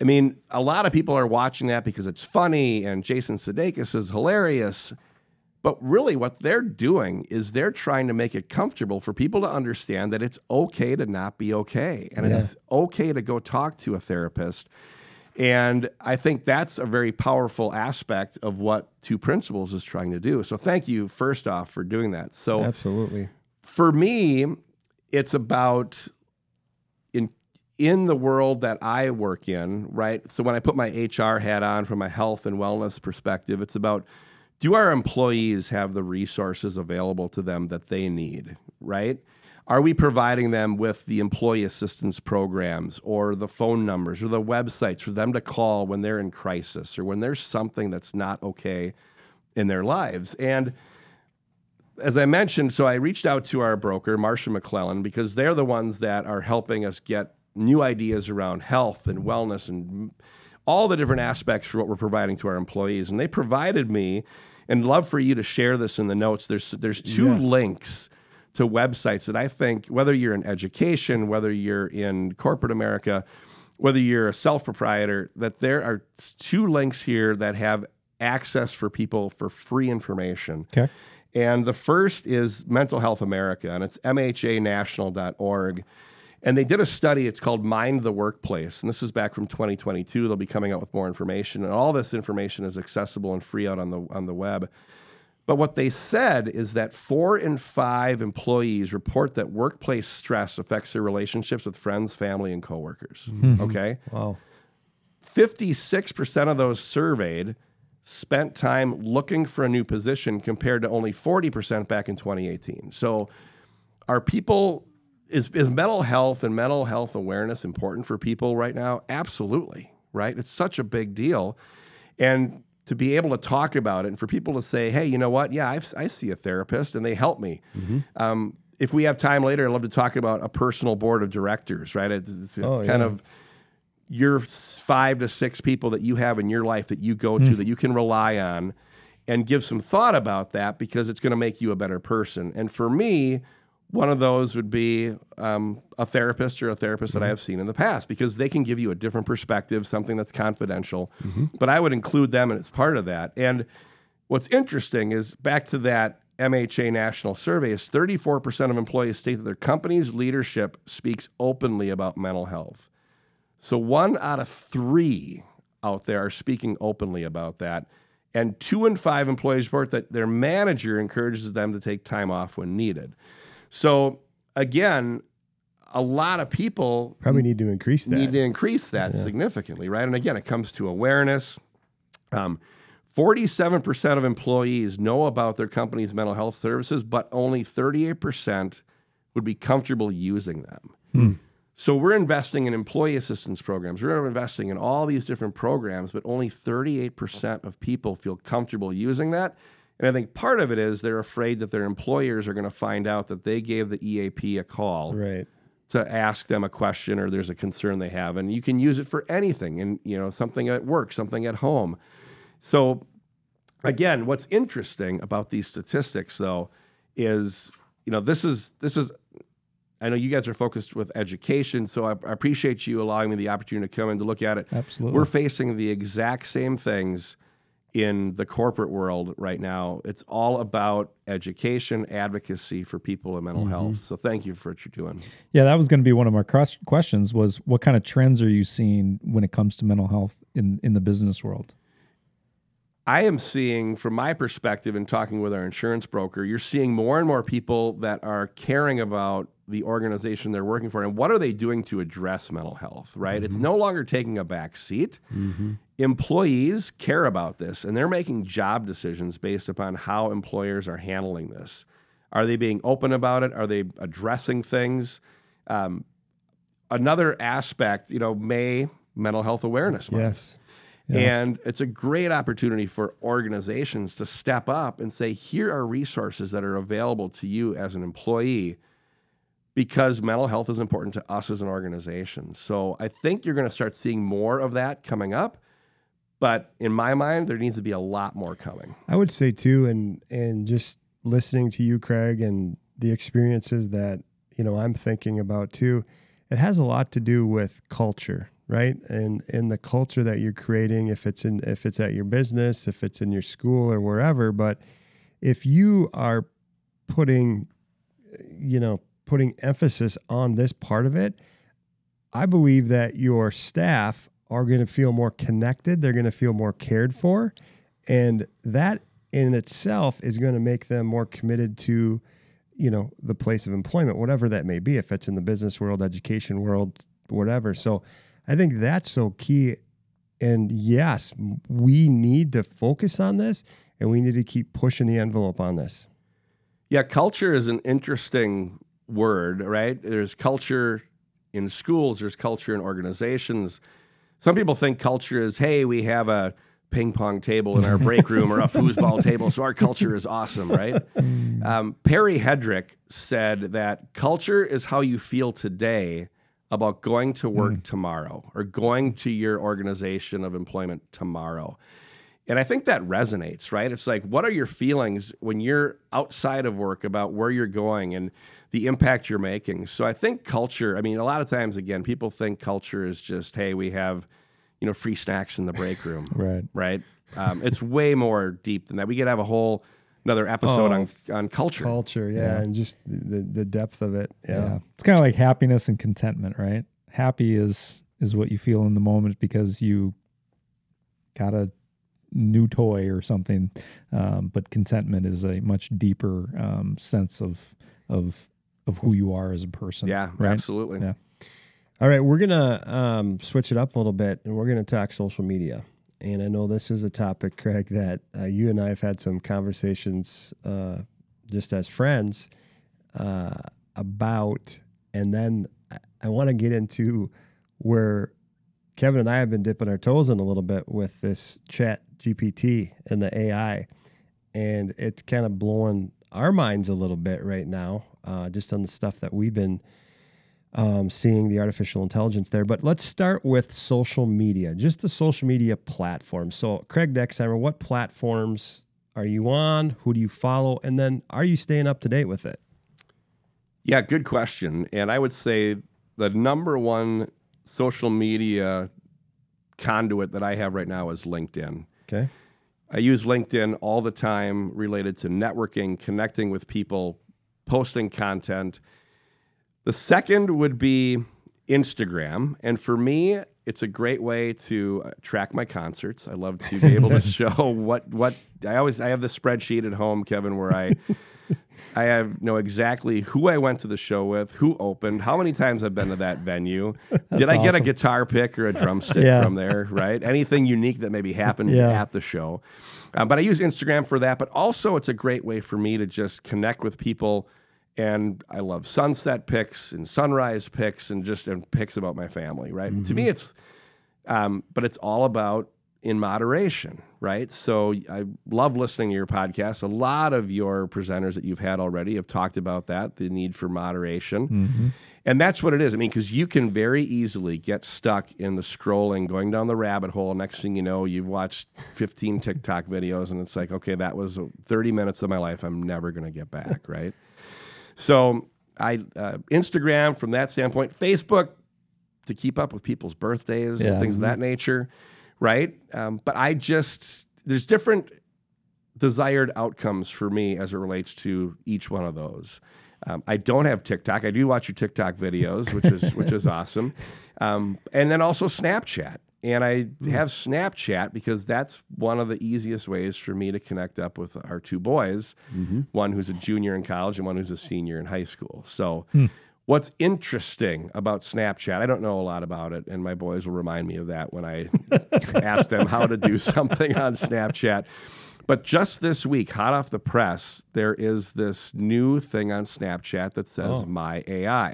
I mean, a lot of people are watching that because it's funny and Jason Sudeikis is hilarious. But really, what they're doing is they're trying to make it comfortable for people to understand that it's okay to not be okay. And it's okay to go talk to a therapist. And I think that's a very powerful aspect of what Two Principals is trying to do. So thank you, first off, for doing that. So Absolutely. for me, it's about in in the world that I work in, right? So when I put my HR hat on from a health and wellness perspective, it's about do our employees have the resources available to them that they need, right? Are we providing them with the employee assistance programs or the phone numbers or the websites for them to call when they're in crisis or when there's something that's not okay in their lives? And as I mentioned, so I reached out to our broker, Marsh McLennan, because they're the ones that are helping us get new ideas around health and wellness and all the different aspects for what we're providing to our employees. And they provided me, and love for you to share this in the notes. There's there's two Yes. links to websites that I think whether you're in education, whether you're in corporate America, whether you're a self proprietor, that there are two links here that have access for people for free information. Okay. And the first is Mental Health America, and it's mhanational.org. And they did a study, it's called Mind the Workplace. And this is back from 2022. They'll be coming out with more information. And all this information is accessible and free out on the, on the web. But what they said is that four in five employees report that workplace stress affects their relationships with friends, family, and coworkers. Hmm. Okay. Wow. 56% of those surveyed spent time looking for a new position compared to only 40% back in 2018. So are people is is mental health and mental health awareness important for people right now? Absolutely, right? It's such a big deal. And to be able to talk about it and for people to say, hey, you know what? Yeah, I've, I see a therapist and they help me. Um, if we have time later, I'd love to talk about a personal board of directors, right? It's, it's, it's Oh, kind yeah. of your five to six people that you have in your life that you go to that you can rely on and give some thought about that because it's going to make you a better person. And for me, one of those would be um, a therapist or a therapist that I have seen in the past because they can give you a different perspective, something that's confidential. But I would include them as part of that. And what's interesting is back to that MHA national survey is 34% of employees state that their company's leadership speaks openly about mental health. So one out of three out there are speaking openly about that. And two in five employees report that their manager encourages them to take time off when needed. So again, a lot of people Probably need to increase that. need to increase that significantly, right? And again, it comes to awareness. Um, 47% of employees know about their company's mental health services, but only 38% would be comfortable using them. So we're investing in employee assistance programs. We're investing in all these different programs, but only 38% of people feel comfortable using that. And I think part of it is they're afraid that their employers are going to find out that they gave the EAP a call Right. to ask them a question or there's a concern they have and you can use it for anything and you know something at work something at home so again what's interesting about these statistics though is you know this is this is i know you guys are focused with education so i, I appreciate you allowing me the opportunity to come in to look at it Absolutely. we're facing the exact same things in the corporate world right now. It's all about education, advocacy for people in mental mm-hmm. health. So thank you for what you're doing. Yeah, that was going to be one of my questions was what kind of trends are you seeing when it comes to mental health in, in the business world? I am seeing, from my perspective, in talking with our insurance broker, you're seeing more and more people that are caring about the organization they're working for and what are they doing to address mental health, right? It's no longer taking a back seat. Employees care about this and they're making job decisions based upon how employers are handling this. Are they being open about it? Are they addressing things? Um, another aspect, you know, May Mental Health Awareness Month. Yes. And it's a great opportunity for organizations to step up and say, here are resources that are available to you as an employee because mental health is important to us as an organization. So I think you're going to start seeing more of that coming up. But in my mind, there needs to be a lot more coming. I would say too, and and just listening to you, Craig, and the experiences that you know I'm thinking about too, it has a lot to do with culture, right? And and the culture that you're creating, if it's in if it's at your business, if it's in your school or wherever, but if you are putting, you know, putting emphasis on this part of it, I believe that your staff are going to feel more connected. They're going to feel more cared for. And that in itself is going to make them more committed to, you know, the place of employment, whatever that may be, if it's in the business world, education world, whatever. So I think that's so key. And yes, we need to focus on this and we need to keep pushing the envelope on this. Yeah, culture is an interesting word, right? There's culture in schools, there's culture in organizations. Some people think culture is, hey, we have a ping pong table in our break room or a [laughs] foosball table, so our culture is awesome, right? [laughs] Um, Perry Hedrick said that culture is how you feel today about going to work tomorrow or going to your organization of employment tomorrow. And I think that resonates, right? It's like, what are your feelings when you're outside of work about where you're going and the impact you're making? So I think culture, I mean, a lot of times, again, people think culture is just, hey, we have, you know, free snacks in the break room. [laughs] Right. Right. Um, it's way more deep than that. We could have a whole another episode Oh, on on culture. Culture, yeah, and just the, the depth of it. Yeah. Yeah. It's kind of like happiness and contentment, right? Happy is is what you feel in the moment because you got a new toy or something. Um, but contentment is a much deeper um, sense of of of who you are as a person. Yeah, right. absolutely. Yeah. All right, we're gonna um, switch it up a little bit, and we're gonna talk social media. And I know this is a topic, Craig, that uh, you and I have had some conversations uh, just as friends uh, about, and then I, I want to get into where Kevin and I have been dipping our toes in a little bit with this Chat GPT and the AI, and it's kind of blowing our minds a little bit right now, uh, just on the stuff that we've been um, seeing the artificial intelligence there. But let's start with social media, just the social media platforms. So, Craig Dexheimer, what platforms are you on? Who do you follow? And then are you staying up to date with it? Yeah, good question. And I would say the number one social media conduit that I have right now is LinkedIn. Okay. I use LinkedIn all the time related to networking, connecting with people, posting content. The second would be Instagram. And for me, it's a great way to uh, track my concerts. I love to be able to [laughs] show what what I always I have this spreadsheet at home, Kevin, where I [laughs] I have know exactly who I went to the show with, who opened, how many times I've been to that venue. Did I get a guitar pick or a drumstick Yeah. from there? Right? Anything unique that maybe happened Yeah. at the show. Uh, but I use Instagram for that. But also, it's a great way for me to just connect with people. And I love sunset pics and sunrise pics and just and pics about my family. Right? To me, it's um, but it's all about in moderation, right? So I love listening to your podcast. A lot of your presenters that you've had already have talked about that, the need for moderation. And that's what it is. I mean, because you can very easily get stuck in the scrolling, going down the rabbit hole. Next thing you know, you've watched 15 TikTok videos, and it's like, okay, that was 30 minutes of my life I'm never going to get back, [laughs] right? So I uh, Instagram from that standpoint, Facebook to keep up with people's birthdays Yeah. and things of that nature, right? Um, but I just there's different desired outcomes for me as it relates to each one of those. Um, I don't have TikTok. I do watch your TikTok videos, which is which is [laughs] awesome, um, and then also Snapchat. And I have Snapchat because that's one of the easiest ways for me to connect up with our two boys, one who's a junior in college and one who's a senior in high school. So, what's interesting about Snapchat, I don't know a lot about it, and my boys will remind me of that when I [laughs] ask them how to do something on Snapchat. But just this week, hot off the press, there is this new thing on Snapchat that says My AI.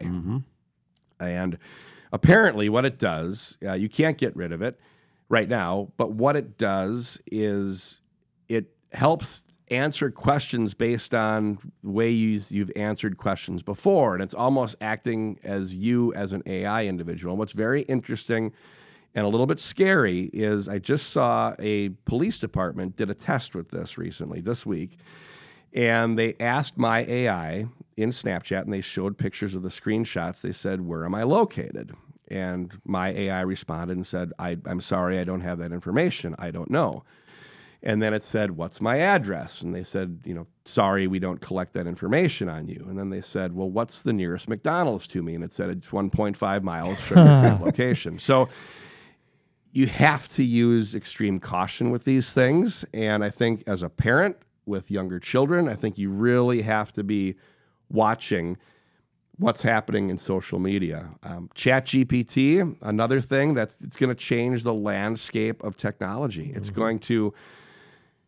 And apparently, what it does, uh, you can't get rid of it right now, but what it does is it helps answer questions based on the way you, you've answered questions before. And it's almost acting as you as an AI individual. And what's very interesting and a little bit scary is I just saw a police department did a test with this recently, this week. And they asked my AI in Snapchat and they showed pictures of the screenshots. They said, Where am I located? And my AI responded and said, I, I'm sorry, I don't have that information. I don't know. And then it said, What's my address? And they said, You know, sorry, we don't collect that information on you. And then they said, Well, what's the nearest McDonald's to me? And it said, It's 1.5 miles from your [laughs] location. So you have to use extreme caution with these things. And I think as a parent with younger children, I think you really have to be watching what's happening in social media. Um, Chat GPT, another thing that's it's going to change the landscape of technology. It's going to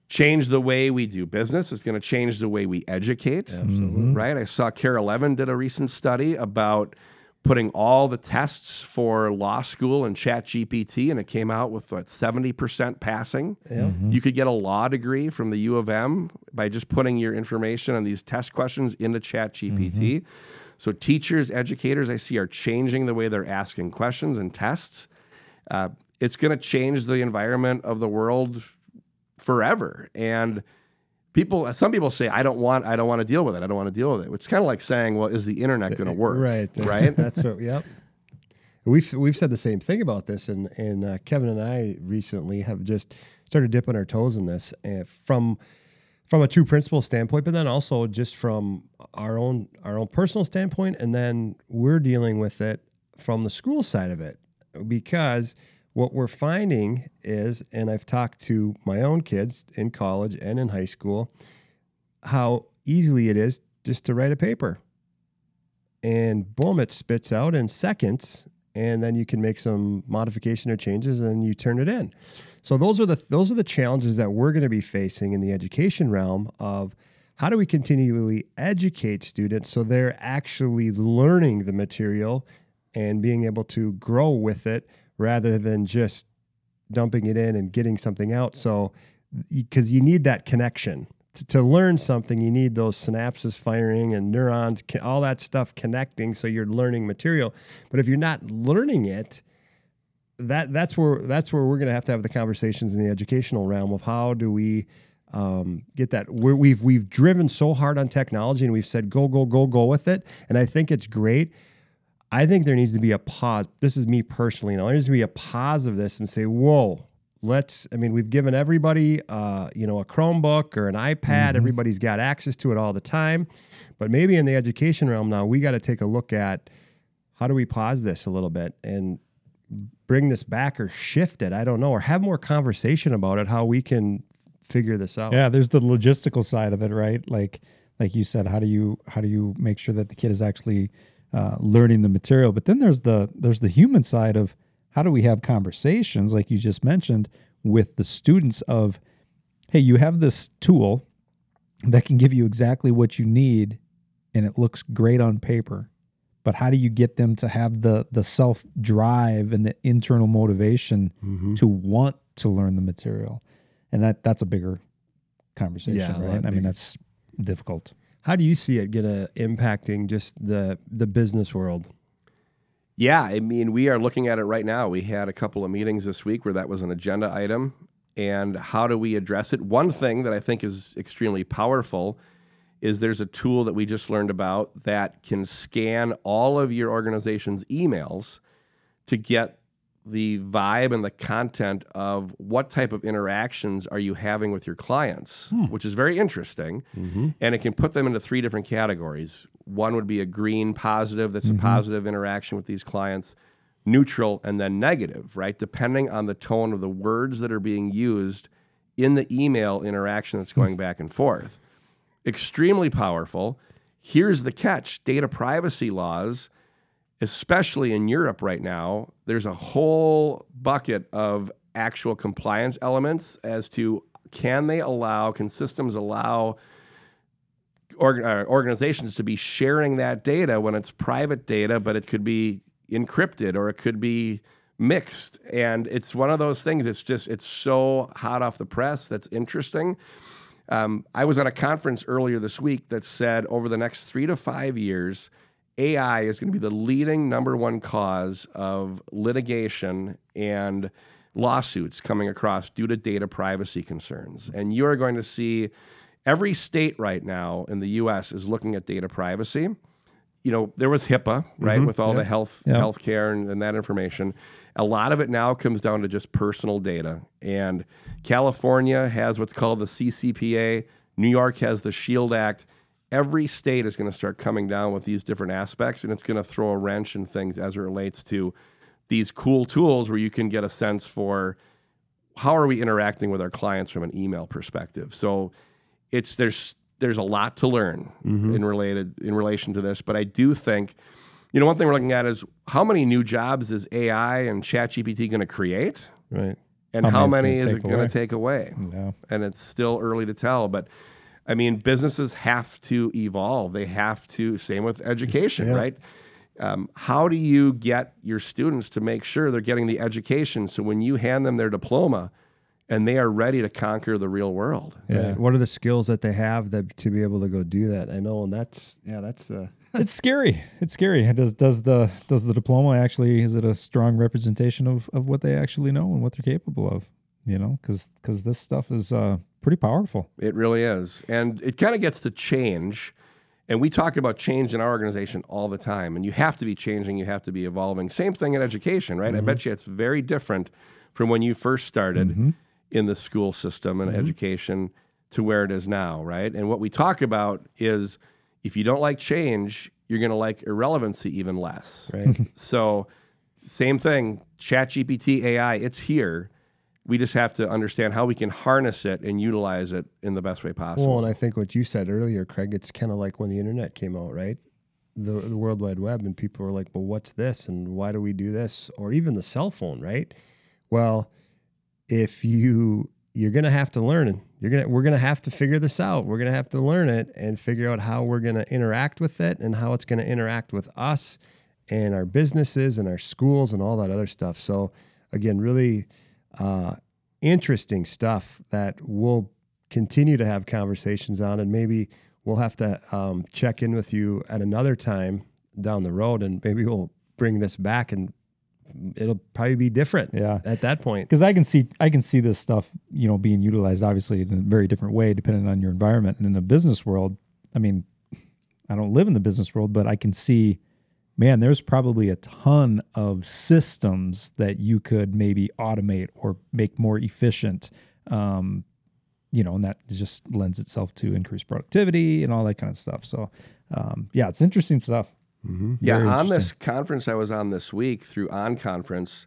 change the way we do business. It's going to change the way we educate. Absolutely. Right? I saw KARE 11 did a recent study about putting all the tests for law school and chat GPT, and it came out with what, 70% passing. Yeah, You could get a law degree from the U of M by just putting your information on these test questions into chat GPT. So teachers, educators, I see are changing the way they're asking questions and tests. Uh, it's going to change the environment of the world forever. And people, some people say, "I don't want, I don't want to deal with it. I don't want to deal with it." It's kind of like saying, "Well, is the internet going to work?" Right. That's, [laughs] Right. That's what. Yep. We've we've said the same thing about this, and and uh, Kevin and I recently have just started dipping our toes in this uh, from from a Two Principals standpoint, but then also just from our own our own personal standpoint, and then we're dealing with it from the school side of it because what we're finding is, and I've talked to my own kids in college and in high school, how easily it is just to write a paper and boom, it spits out in seconds, and then you can make some modification or changes, and you turn it in. So those are the those are the challenges that we're going to be facing in the education realm of how do we continually educate students so they're actually learning the material and being able to grow with it rather than just dumping it in and getting something out. So because you need that connection to, to learn something, you need those synapses firing and neurons, all that stuff connecting. So you're learning material. But if you're not learning it, that that's where that's where we're going to have to have the conversations in the educational realm of how do we um, get that we've we've driven so hard on technology and we've said go go go go with it and I think it's great. I think there needs to be a pause. This is me personally. Now there needs to be a pause of this and say, whoa, let's. I mean, we've given everybody, uh, you know, a Chromebook or an iPad. Everybody's got access to it all the time, but maybe in the education realm now, we got to take a look at how do we pause this a little bit and bring this back or shift it. I don't know, or have more conversation about it. How we can figure this out. Yeah, there's the logistical side of it, right? Like like you said, how do you how do you make sure that the kid is actually uh, learning the material? But then there's the there's the human side of how do we have conversations, like you just mentioned, with the students of, hey, you have this tool that can give you exactly what you need, and it looks great on paper. But how do you get them to have the the self drive and the internal motivation Mm-hmm. to want to learn the material? And that that's a bigger conversation, Yeah, right? I mean, that's difficult. How do you see it gonna impacting just the the business world? Yeah, I mean, we are looking at it right now. We had a couple of meetings this week where that was an agenda item. And how do we address it? One thing that I think is extremely powerful is there's a tool that we just learned about that can scan all of your organization's emails to get the vibe and the content of what type of interactions are you having with your clients, hmm. which is very interesting. Mm-hmm. And it can put them into three different categories. One would be a green positive, that's a mm-hmm. positive interaction with these clients, neutral, and then negative, right? Depending on the tone of the words that are being used in the email interaction that's going back and forth. Extremely powerful. Here's the catch data privacy laws especially in Europe right now, there's a whole bucket of actual compliance elements as to can they allow, can systems allow org- uh, organizations to be sharing that data when it's private data, but it could be encrypted or it could be mixed. And it's one of those things, it's just, it's so hot off the press that's interesting. Um, I was at a conference earlier this week that said over the next three to five years, AI is going to be the leading number one cause of litigation and lawsuits coming across due to data privacy concerns. And you are going to see every state right now in the US is looking at data privacy. You know, there was HIPAA, right, mm-hmm. with all the health Yeah. healthcare and, and that information. A lot of it now comes down to just personal data. And California has what's called the CCPA, New York has the Shield Act every state is going to start coming down with these different aspects and it's going to throw a wrench in things as it relates to these cool tools where you can get a sense for how are we interacting with our clients from an email perspective so it's there's there's a lot to learn mm-hmm. in related in relation to this but i do think you know one thing we're looking at is how many new jobs is ai and ChatGPT going to create Right. and How how, many many is it going to take away Yeah. and it's still early to tell. But I mean, businesses have to evolve. They have to. Same with education, Yeah. right? Um, how do you get your students to make sure they're getting the education so when you hand them their diploma and they are ready to conquer the real world? Yeah. Right. What are the skills that they have that to be able to go do that? I know, and that's yeah, that's uh, [laughs] it's scary. It's scary. Does does the does the diploma actually is it a strong representation of of what they actually know and what they're capable of? You know, because because this stuff is uh, pretty powerful. It really is. And it kind of gets to change. And we talk about change in our organization all the time. And you have to be changing, you have to be evolving. Same thing in education, right? I mm-hmm. bet you it's very different from when you first started mm-hmm. in the school system and mm-hmm. education to where it is now, right? And what we talk about is if you don't like change, you're going to like irrelevancy even less. right. So, same thing, ChatGPT AI, it's here. We just have to understand how we can harness it and utilize it in the best way possible. well, and I think what you said earlier, Craig, it's kind of like when the internet came out, right? The, the World Wide Web, and people were like, "Well, what's this? And why do we do this?" Or even the cell phone, right? Well, if you you're gonna have to learn it. You're gonna we're gonna have to figure this out. We're gonna have to learn it and figure out how we're gonna interact with it and how it's gonna interact with us and our businesses and our schools and all that other stuff. So again, really uh, interesting stuff that we'll continue to have conversations on, and maybe we'll have to um, check in with you at another time down the road, and maybe we'll bring this back, and it'll probably be different. Yeah. at that point. because I can see I can see this stuff you know being utilized obviously in a very different way depending on your environment and in the business world. I mean, I don't live in the business world, but I can see, man, there's probably a ton of systems that you could maybe automate or make more efficient. Um, you know, and that just lends itself to increased productivity and all that kind of stuff. So, um, yeah, it's interesting stuff. Yeah, on this conference I was on this week through On Conference,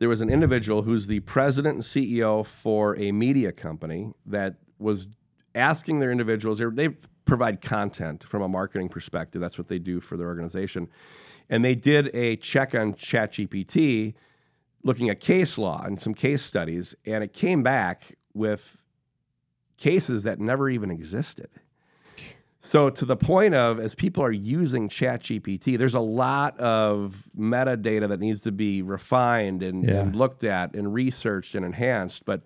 there was an individual who's the president and CEO for a media company that was asking their individuals, they're- they provide content from a marketing perspective. That's what they do for their organization. And they did a check on ChatGPT looking at case law and some case studies, and it came back with cases that never even existed. So to the point of as people are using ChatGPT, there's a lot of metadata that needs to be refined and, Yeah. and looked at and researched and enhanced. But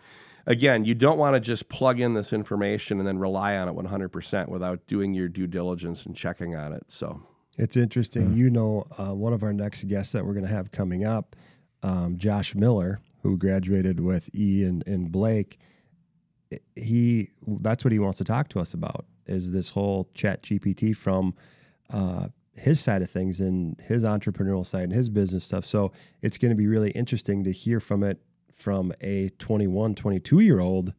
again, you don't want to just plug in this information and then rely on it 100% without doing your due diligence and checking on it. So It's interesting. You know, uh, one of our next guests that we're going to have coming up, um, Josh Miller, who graduated with E and, and Blake. He that's what he wants to talk to us about is this whole Chat GPT from uh, his side of things and his entrepreneurial side and his business stuff. So it's going to be really interesting to hear from it from a 21, 22 year old,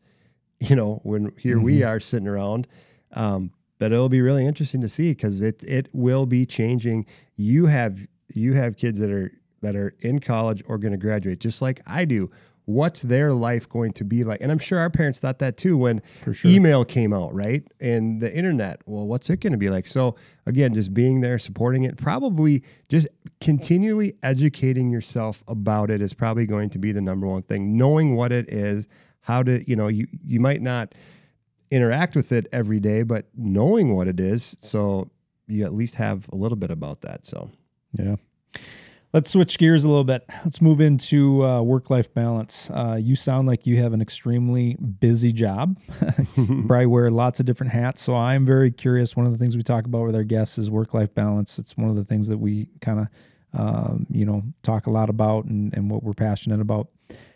you know, when here we are sitting around. Um, but it'll be really interesting to see because it it will be changing. You have you have kids that are that are in college or going to graduate, just like I do. What's their life going to be like? And I'm sure our parents thought that too when sure. email came out, right? And the internet. Well, what's it going to be like? So again, just being there, supporting it, probably just continually educating yourself about it is probably going to be the number one thing. Knowing what it is, how to, you know, you you might not interact with it every day, but knowing what it is, so you at least have a little bit about that. So, yeah. Let's switch gears a little bit. Let's move into uh, work life balance. Uh, you sound like you have an extremely busy job. [laughs] probably wear lots of different hats. So I'm very curious. One of the things we talk about with our guests is work life balance. It's one of the things that we kind of, um, you know, talk a lot about and, and what we're passionate about.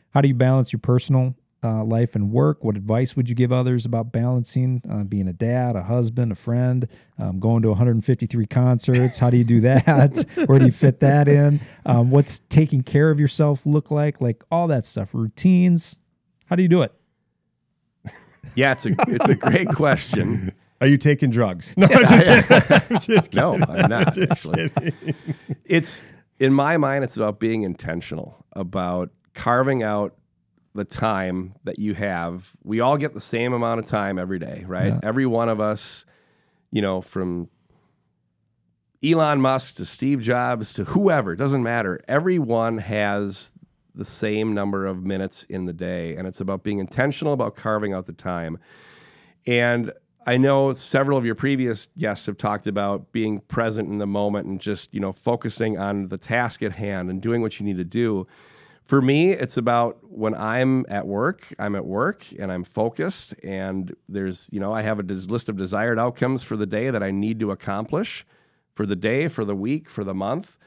How do you balance your personal uh, life and work? What advice would you give others about balancing uh, being a dad, a husband, a friend, um, going to 153 concerts? How do you do [laughs] that? Where do you fit that in? Um, what's taking care of yourself look like? Like all that stuff, routines. How do you do it? Yeah, it's a it's a great [laughs] question. are you taking drugs? [laughs] No, I'm just kidding. I'm just No. I'm not Just actually. kidding. It's in my mind, it's about being intentional, about carving out the time that you have. We all get the same amount of time every day, right? Yeah. Every one of us, you know, from Elon Musk to Steve Jobs to whoever, doesn't matter. Everyone has the same number of minutes in the day, and it's about being intentional about carving out the time. And I know several of your previous guests have talked about being present in the moment and just, you know, focusing on the task at hand and doing what you need to do. For me, it's about when I'm at work, I'm at work and I'm focused and there's, you know, I have a des- list of desired outcomes for the day that I need to accomplish for the day, for the week, for the month.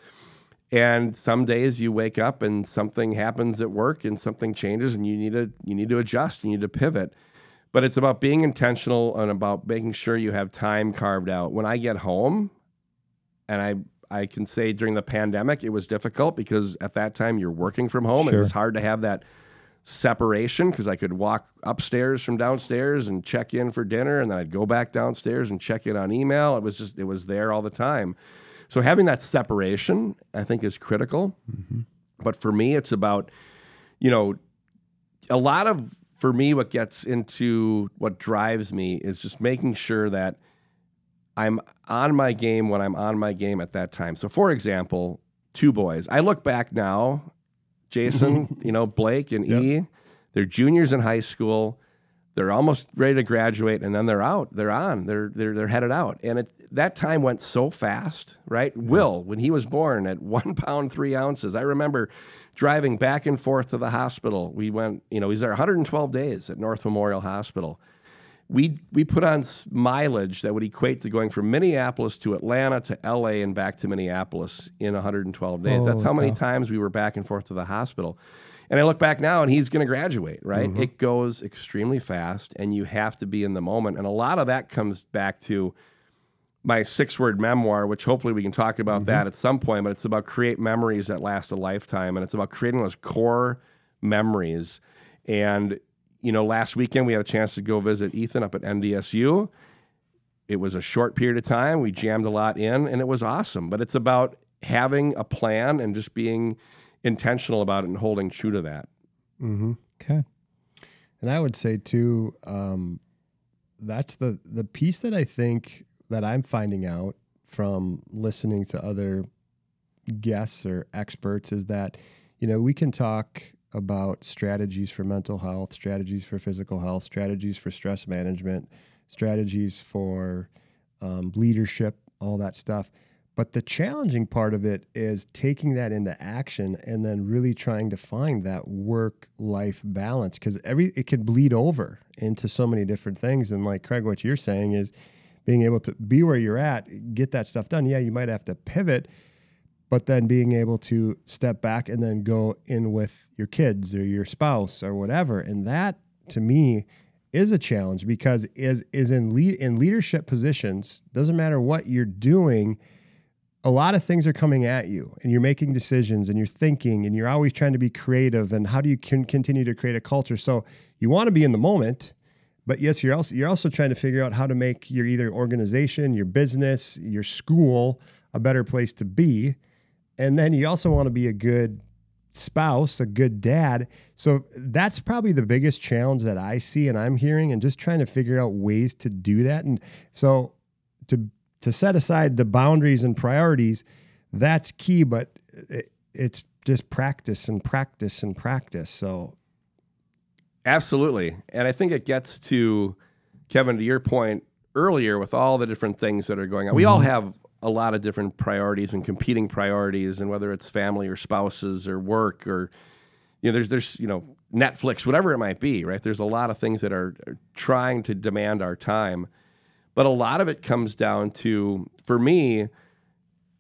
And some days you wake up and something happens at work and something changes and you need to you need to adjust, you need to pivot. But it's about being intentional and about making sure you have time carved out. When I get home, and I I can say during the pandemic it was difficult because at that time you're working from home and it was hard to have that separation because I could walk upstairs from downstairs and check in for dinner and then I'd go back downstairs and check in on email. It was just it was there all the time. So having that separation I think is critical. Mm-hmm. But for me it's about you know a lot of for me what gets into what drives me is just making sure that I'm on my game when I'm on my game at that time. So for example, two boys. I look back now, Jason, [laughs] you know, Blake and E, they're juniors in high school. They're almost ready to graduate and then they're out. They're on. They're they're they're headed out. And it that time went so fast, right? Will, when he was born at one [laughs] pound three ounces, I remember driving back and forth to the hospital. We went, you know, he's there 112 days at North Memorial Hospital we we put on mileage that would equate to going from Minneapolis to Atlanta to LA and back to Minneapolis in 112 days. That's how many cow. times we were back and forth to the hospital. And I look back now and he's going to graduate, right? Mm-hmm. It goes extremely fast and you have to be in the moment. And a lot of that comes back to my six word memoir, which hopefully we can talk about mm-hmm. that at some point, but it's about create memories that last a lifetime. And it's about creating those core memories. And, you know, last weekend we had a chance to go visit Ethan up at NDSU. It was a short period of time. We jammed a lot in and it was awesome. But it's about having a plan and just being intentional about it and holding true to that. Okay. And I would say too, um, that's the the piece that I think that I'm finding out from listening to other guests or experts is that you know we can talk about strategies for mental health, strategies for physical health, strategies for stress management, strategies for um, leadership, all that stuff. But the challenging part of it is taking that into action and then really trying to find that work life balance because every it can bleed over into so many different things. And like Craig, what you're saying is being able to be where you're at, get that stuff done. Yeah, you might have to pivot, but then being able to step back and then go in with your kids or your spouse or whatever. And that to me is a challenge because is is in lead in leadership positions, doesn't matter what you're doing, a lot of things are coming at you and you're making decisions and you're thinking and you're always trying to be creative and how do you can continue to create a culture so you want to be in the moment but yes you're also you're also trying to figure out how to make your either organization your business your school a better place to be and then you also want to be a good spouse a good dad so that's probably the biggest challenge that i see and i'm hearing and just trying to figure out ways to do that and so to to set aside the boundaries and priorities, that's key. But it, it's just practice and practice and practice. So, absolutely, and I think it gets to Kevin to your point earlier with all the different things that are going on. Mm-hmm. We all have a lot of different priorities and competing priorities, and whether it's family or spouses or work or you know, there's there's you know Netflix, whatever it might be, right? There's a lot of things that are, are trying to demand our time. But a lot of it comes down to, for me,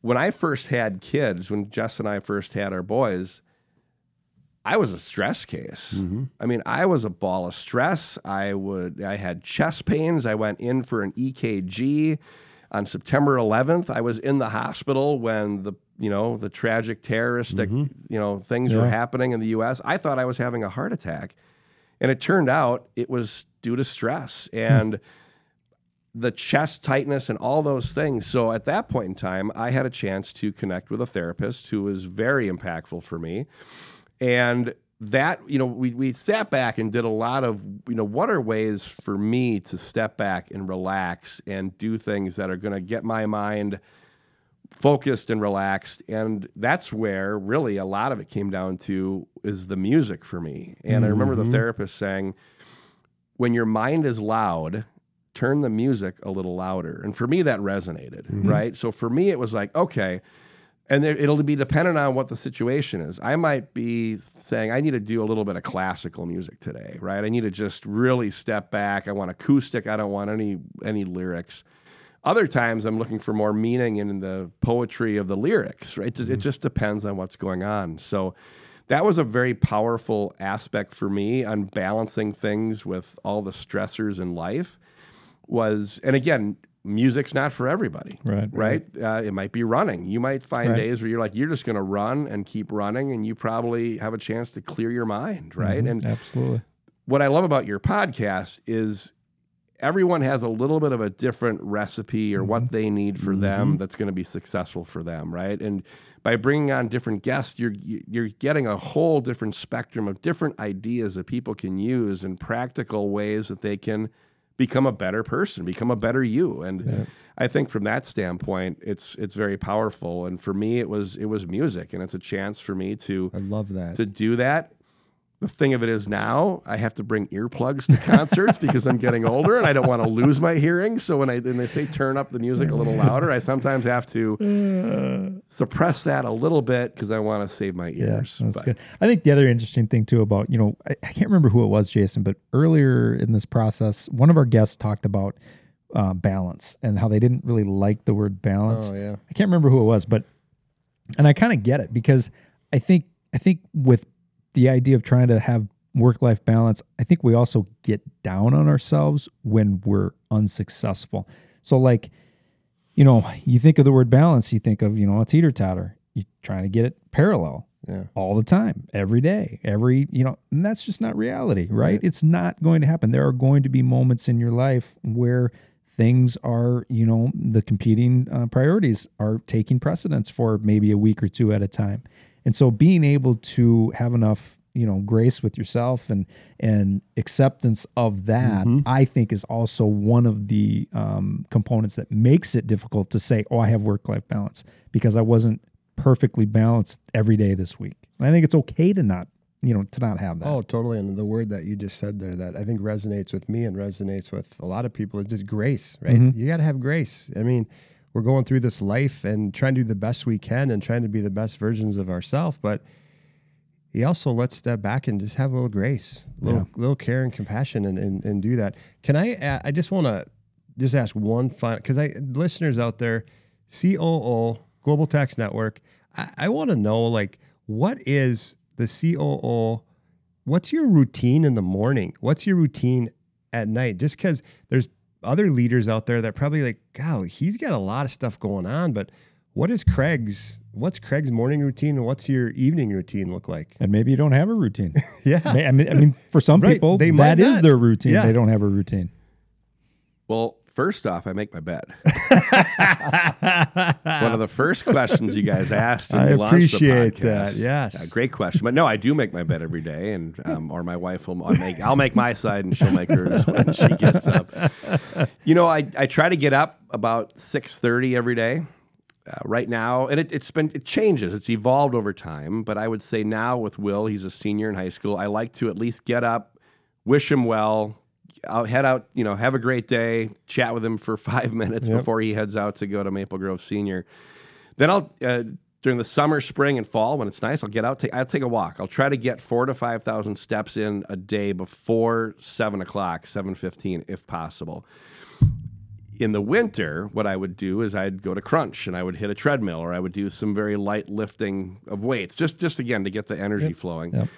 when I first had kids, when Jess and I first had our boys, I was a stress case. Mm-hmm. I mean, I was a ball of stress. I would I had chest pains. I went in for an EKG on September 11th. I was in the hospital when the you know the tragic terroristic mm-hmm. you know things yeah. were happening in the U.S. I thought I was having a heart attack, and it turned out it was due to stress and. Hmm the chest tightness and all those things. So at that point in time, I had a chance to connect with a therapist who was very impactful for me. And that, you know, we, we sat back and did a lot of, you know, what are ways for me to step back and relax and do things that are going to get my mind focused and relaxed. And that's where really a lot of it came down to is the music for me. And mm-hmm. I remember the mm-hmm. therapist saying, when your mind is loud turn the music a little louder. And for me, that resonated, mm-hmm. right? So for me, it was like, okay, and it'll be dependent on what the situation is. I might be saying, I need to do a little bit of classical music today, right? I need to just really step back. I want acoustic. I don't want any any lyrics. Other times, I'm looking for more meaning in the poetry of the lyrics, right? Mm-hmm. It just depends on what's going on. So that was a very powerful aspect for me on balancing things with all the stressors in life was, and again, music's not for everybody. Right. Right. Uh, it might be running. You might find right. days where you're like, you're just going to run and keep running, and you probably have a chance to clear your mind. Right. Mm-hmm. And absolutely. What I love about your podcast is everyone has a little bit of a different recipe or mm-hmm. what they need for mm-hmm. them that's going to be successful for them. Right. And by bringing on different guests, you're you're getting a whole different spectrum of different ideas that people can use and practical ways that they can become a better person, become a better you. And yeah. I think from that standpoint, it's it's very powerful. And for me, it was it was music, and it's a chance for me to I love that to do that the thing of it is now I have to bring earplugs to concerts because I'm getting older and I don't want to lose my hearing. So when I when they say turn up the music a little louder, I sometimes have to suppress that a little bit because I want to save my ears. Yeah, that's but. good. I think the other interesting thing too about you know I, I, can't remember who it was, Jason, but earlier in this process, one of our guests talked about uh, balance and how they didn't really like the word balance. Oh yeah, I can't remember who it was, but and I kind of get it because I think I think with the idea of trying to have work life balance, I think we also get down on ourselves when we're unsuccessful. So, like, you know, you think of the word balance, you think of, you know, a teeter totter. You're trying to get it parallel yeah. all the time, every day, every, you know, and that's just not reality, right? right? It's not going to happen. There are going to be moments in your life where things are, you know, the competing uh, priorities are taking precedence for maybe a week or two at a time. And so being able to have enough, you know, grace with yourself and and acceptance of that, mm-hmm. I think is also one of the um, components that makes it difficult to say, "Oh, I have work life balance," because I wasn't perfectly balanced every day this week. And I think it's okay to not, you know, to not have that. Oh, totally. And the word that you just said there that I think resonates with me and resonates with a lot of people is just grace, right? Mm-hmm. You got to have grace. I mean we're going through this life and trying to do the best we can and trying to be the best versions of ourselves. But he also let's step back and just have a little grace, a little, yeah. little care and compassion and, and, and do that. Can I, I just want to just ask one final, because I, listeners out there, COO, Global Tax Network, I, I want to know like, what is the COO? What's your routine in the morning? What's your routine at night? Just because there's other leaders out there that probably like, God, he's got a lot of stuff going on, but what is Craig's what's Craig's morning routine and what's your evening routine look like? And maybe you don't have a routine. [laughs] Yeah. I mean, I mean, for some Right, people, they that is their routine. Yeah. They don't have a routine. Well, first off, I make my bed. [laughs] One of the first questions you guys asked. When I we launched the appreciate podcast. that, yes. Yeah, great question. But no, I do make my bed every day, and um, or my wife will I'll make. I'll make my side, and she'll make hers when she gets up. You know, I, I try to get up about six thirty every day. Uh, right now, and it, it's been it changes. It's evolved over time, but I would say now with Will, he's a senior in high school. I like to at least get up, wish him well. I'll head out, you know, have a great day, chat with him for [laughs] five minutes before he heads out to go to Maple Grove Senior. Then I'll uh, during the summer, spring, and fall when it's nice, I'll get out. Take, I'll take a walk. I'll try to get four to five thousand steps in a day before seven o'clock, seven fifteen, if possible. In the winter, what I would do is I'd go to crunch and I would hit a treadmill or I would do some very light lifting of weights, just just again to get the energy flowing. Yep.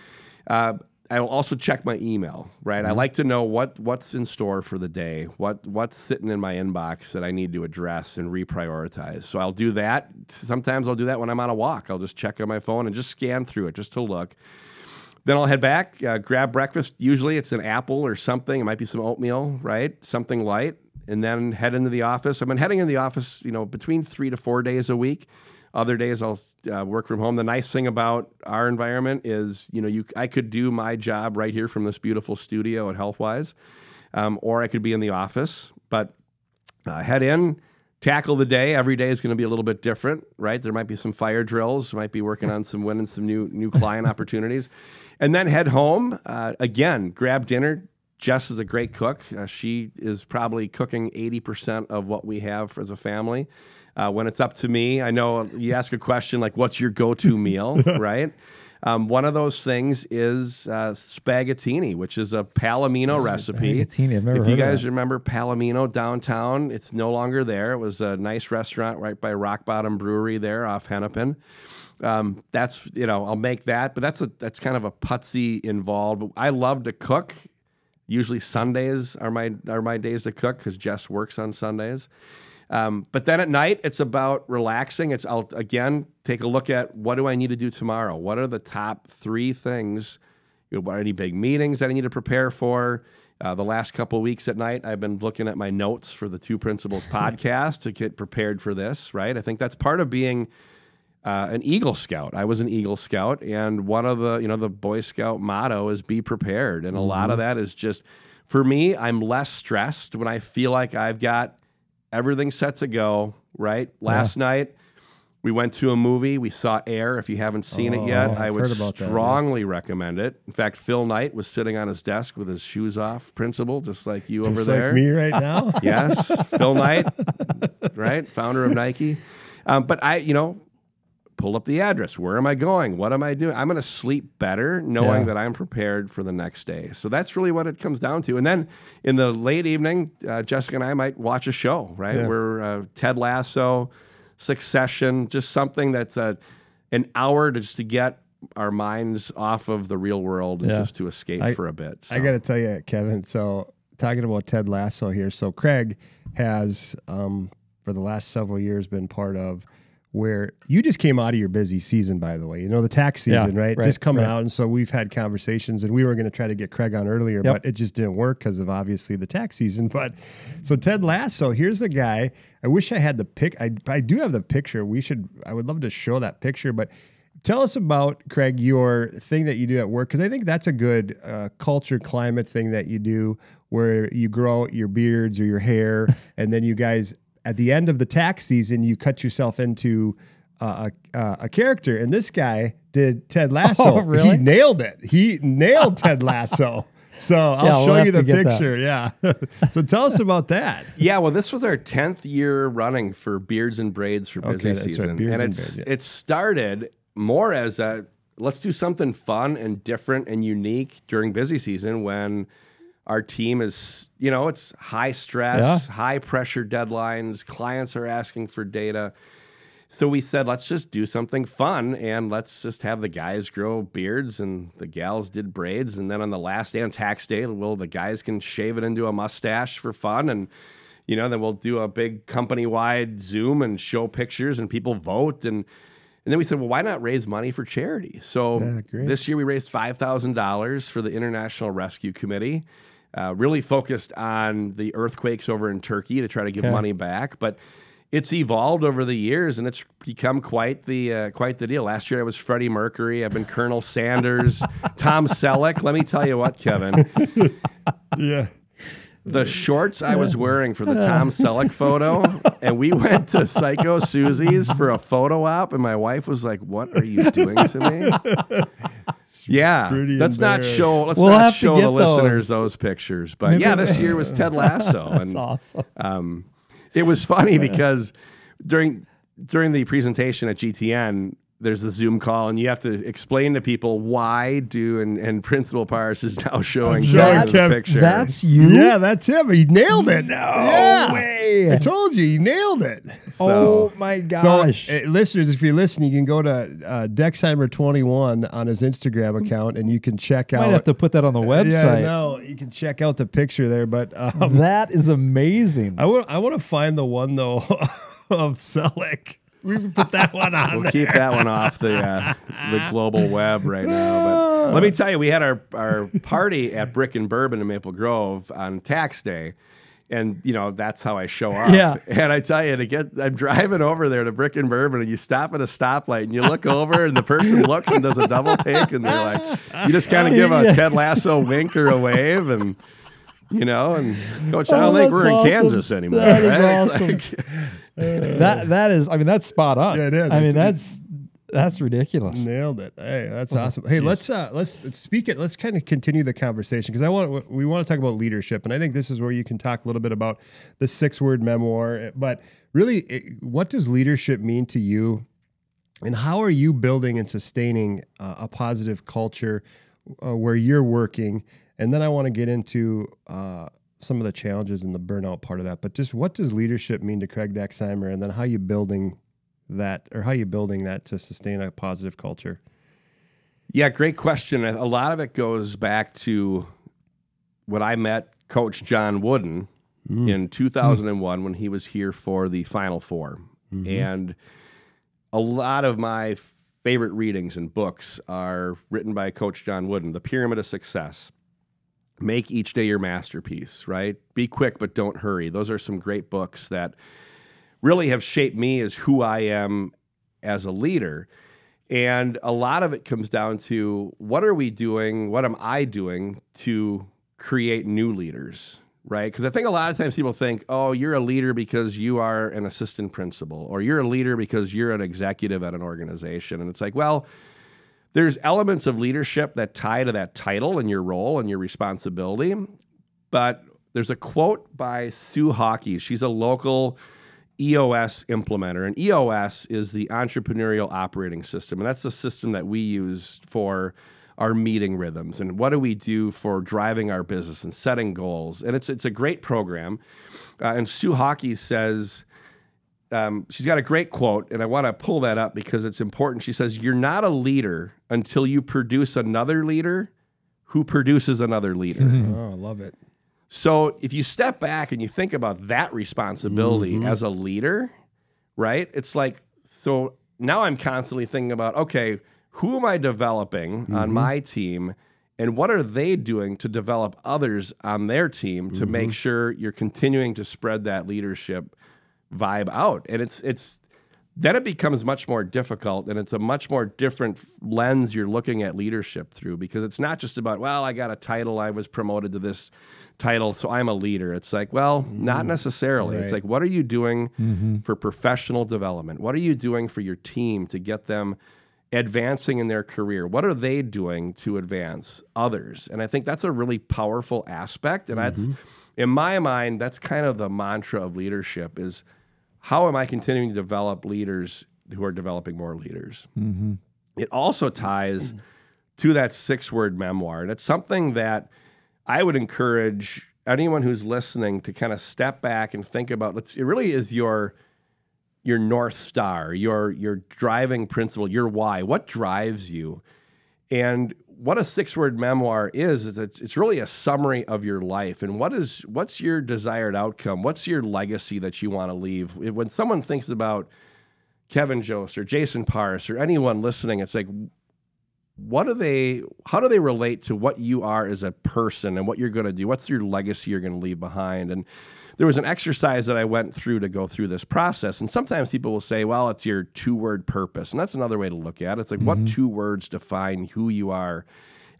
Uh, I will also check my email. Right, I like to know what what's in store for the day, what what's sitting in my inbox that I need to address and reprioritize. So I'll do that. Sometimes I'll do that when I'm on a walk. I'll just check on my phone and just scan through it just to look. Then I'll head back, uh, grab breakfast. Usually it's an apple or something. It might be some oatmeal, right? Something light, and then head into the office. I've been heading in the office, you know, between three to four days a week. Other days I'll uh, work from home. The nice thing about our environment is, you know, you I could do my job right here from this beautiful studio at HealthWise, um, or I could be in the office. But uh, head in, tackle the day. Every day is going to be a little bit different, right? There might be some fire drills. Might be working on some winning some new new client opportunities, and then head home uh, again. Grab dinner. Jess is a great cook. Uh, she is probably cooking eighty percent of what we have as a family. Uh, when it's up to me, I know you ask a question like, "What's your go-to [laughs] meal?" right? Um, one of those things is uh, spaghettini, which is a Palomino recipe. Spaghettini, I've never if you guys remember Palomino downtown, it's no longer there. It was a nice restaurant right by Rock Bottom Brewery there off Hennepin. Um, that's you know I'll make that, but that's a that's kind of a putsy involved. I love to cook. Usually Sundays are my are my days to cook because Jess works on Sundays. Um, but then at night, it's about relaxing. It's I'll again take a look at what do I need to do tomorrow. What are the top three things? You know, any big meetings that I need to prepare for? Uh, the last couple of weeks at night, I've been looking at my notes for the Two Principals [laughs] podcast to get prepared for this. Right, I think that's part of being uh, an Eagle Scout. I was an Eagle Scout, and one of the you know the Boy Scout motto is be prepared, and a lot of that is just for me. I'm less stressed when I feel like I've got everything set to go. Right, last night. We went to a movie. We saw Air. If you haven't seen it yet, Oh, I I've would heard about that, yeah. strongly recommend it. In fact, Phil Knight was sitting on his desk with his shoes off, principal, just like you over Just there. like me right now. Yes, Phil Knight, [laughs] right, founder of Nike. Um, but I, you know, pull up the address. Where am I going? What am I doing? I'm going to sleep better knowing Yeah. that I'm prepared for the next day. So that's really what it comes down to. And then in the late evening, uh, Jessica and I might watch a show. Right, Yeah. we're uh, Ted Lasso, Succession, just something that's a, an hour just to get our minds off of the real world and Yeah. just to escape I- for a bit. I got to tell you, Kevin. So talking about Ted Lasso here. So Craig has, um, for the last several years, been part of where you just came out of your busy season, by the way. You know the tax Yeah, season, right? right, Just coming right. out, and so we've had conversations, and we were going to try to get Craig on earlier, Yep. but it just didn't work because of obviously the tax season. But so Ted Lasso, here's a guy. I wish I had the pic. I I do have the picture. We should. I would love to show that picture, but. Tell us about Craig your thing that you do at work because I think that's a good uh, culture climate thing that you do where you grow your beards or your hair [laughs] and then you guys at the end of the tax season you cut yourself into uh, a, uh, a character and this guy did Ted Lasso. Oh, really? He nailed it. He nailed Ted [laughs] Lasso. So I'll Yeah, we'll show you the get that. picture. Yeah. [laughs] so tell us about that. Yeah, well, this was our tenth year running for Beards and Braids for busy that's right, season, Beards and and it's Braids, yeah. it started more as a let's do something fun and different and unique during busy season when our team is you know it's high stress, high pressure deadlines, clients are asking for data. So we said, let's just do something fun and let's just have the guys grow beards and the gals did braids. And then on the last day on tax day, well, the guys can shave it into a mustache for fun. And, you know, then we'll do a big company wide Zoom and show pictures and people vote. And, and then we said, well, why not raise money for charity? So Yeah, this year we raised $5,000 for the International Rescue Committee, uh, really focused on the earthquakes over in Turkey to try to give Okay. money back. But it's evolved over the years and it's become quite the uh, quite the deal. Last year I was Freddie Mercury. I've been Colonel Sanders, [laughs] Tom Selleck. Let me tell you what, Kevin, [laughs] Yeah. the shorts I was wearing for the Tom [laughs] Selleck photo, and we went to Psycho Suzi's for a photo op, and my wife was like, "What are you doing to me?" Yeah, Pretty let's not show let's We'll not have to show get the listeners those. those pictures. But yeah, this year was Ted Lasso, [laughs] and awesome. um, it was funny because during during the presentation at GTN, there's the Zoom call, and you have to explain to people why do and, and Principal Paris is now showing showing Kevin's Kev- picture. That's you. Yeah, that's him. He nailed it. No yeah. way. I told you, he nailed it. oh my So, gosh. uh, listeners, if you're listening, you can go to uh, Dexheimer21 on his Instagram account, and you can check out. Might have to put that on the Yeah, website. no, you can check out the picture there. But um, That is amazing. I want I want to find the one though [laughs] of Selleck. We can put that one on. We'll there. keep that one off the uh, the global web right now. But let me tell you, we had our, our party at Brick and Bourbon in Maple Grove on tax day. And you know that's how I show up. Yeah. And I tell you to get, I'm driving over there to Brick and Bourbon, and you stop at a stoplight, and you look over, and the person looks and does a double take, and they're like, you just kind of give a Yeah. Ted Lasso wink or a wave, and you know, and Coach, I Oh, don't think we're in. Kansas anymore. That is right? It's awesome. like- [laughs] that that is. I mean, that's spot on. Yeah, it is. I mean, It's- that's that's ridiculous. Nailed it. Hey, that's awesome. Hey, let's uh let's, let's speak it. Let's kind of continue the conversation because I want we want to talk about leadership, and I think this is where you can talk a little bit about the six word memoir. But really, it, what does leadership mean to you, and how are you building and sustaining uh, a positive culture uh, where you're working? And then I want to get into uh, some of the challenges and the burnout part of that. But just what does leadership mean to Craig Dexheimer, and then how you building that or how you building that to sustain a positive culture? Yeah, great question. A lot of it goes back to when I met Coach John Wooden mm. in 2001 when he was here for the Final 4 mm-hmm. And a lot of my favorite readings and books are written by Coach John Wooden The Pyramid of Success. Make each day your masterpiece, right? Be quick, but don't hurry. Those are some great books that really have shaped me as who I am as a leader. And a lot of it comes down to what are we doing? What am I doing to create new leaders? Right? Because I think a lot of times people think, oh, you're a leader because you are an assistant principal, or you're a leader because you're an executive at an organization. And it's like, well, there's elements of leadership that tie to that title and your role and your responsibility. But there's a quote by Sue Hockey. She's a local EOS implementer. And EOS is the entrepreneurial operating system. And that's the system that we use for our meeting rhythms and what do we do for driving our business and setting goals. And it's, it's a great program. Uh, and Sue Hockey says, um, she's got a great quote, and I want to pull that up because it's important. She says, You're not a leader until you produce another leader who produces another leader. [laughs] Oh, I love it. So if you step back and you think about that responsibility mm-hmm. as a leader, right? It's like, so now I'm constantly thinking about, okay, who am I developing on mm-hmm. my team? And what are they doing to develop others on their team to make mm-hmm. sure you're continuing to spread that leadership vibe out? And it's it's then it becomes much more difficult and it's a much more different lens you're looking at leadership through because it's not just about well i got a title i was promoted to this title so i'm a leader. It's like well not mm-hmm. necessarily. It's like what are you doing mm-hmm. for professional development? What are you doing for your team to get them advancing in their career? What are they doing to advance others? And i think that's a really powerful aspect. And that's mm-hmm. in my mind that's kind of the mantra of leadership is how am I continuing to develop leaders who are developing more leaders? Mm-hmm. It also ties to that six word memoir. And it's something that I would encourage anyone who's listening to kind of step back and think about. It really is your your north star, your your driving principle, your why. What drives you? And what a six word memoir is is it's, it's really a summary of your life. And what is what's your desired outcome? What's your legacy that you want to leave when someone thinks about kevin jost or jason Paris or anyone listening it's like what do they how do they relate to what you are as a person and what you're going to do? What's your legacy you're going to leave behind? And there was an exercise that I went through to go through this process. And sometimes people will say, well, it's your two word purpose. And that's another way to look at it. It's like, mm-hmm. what two words define who you are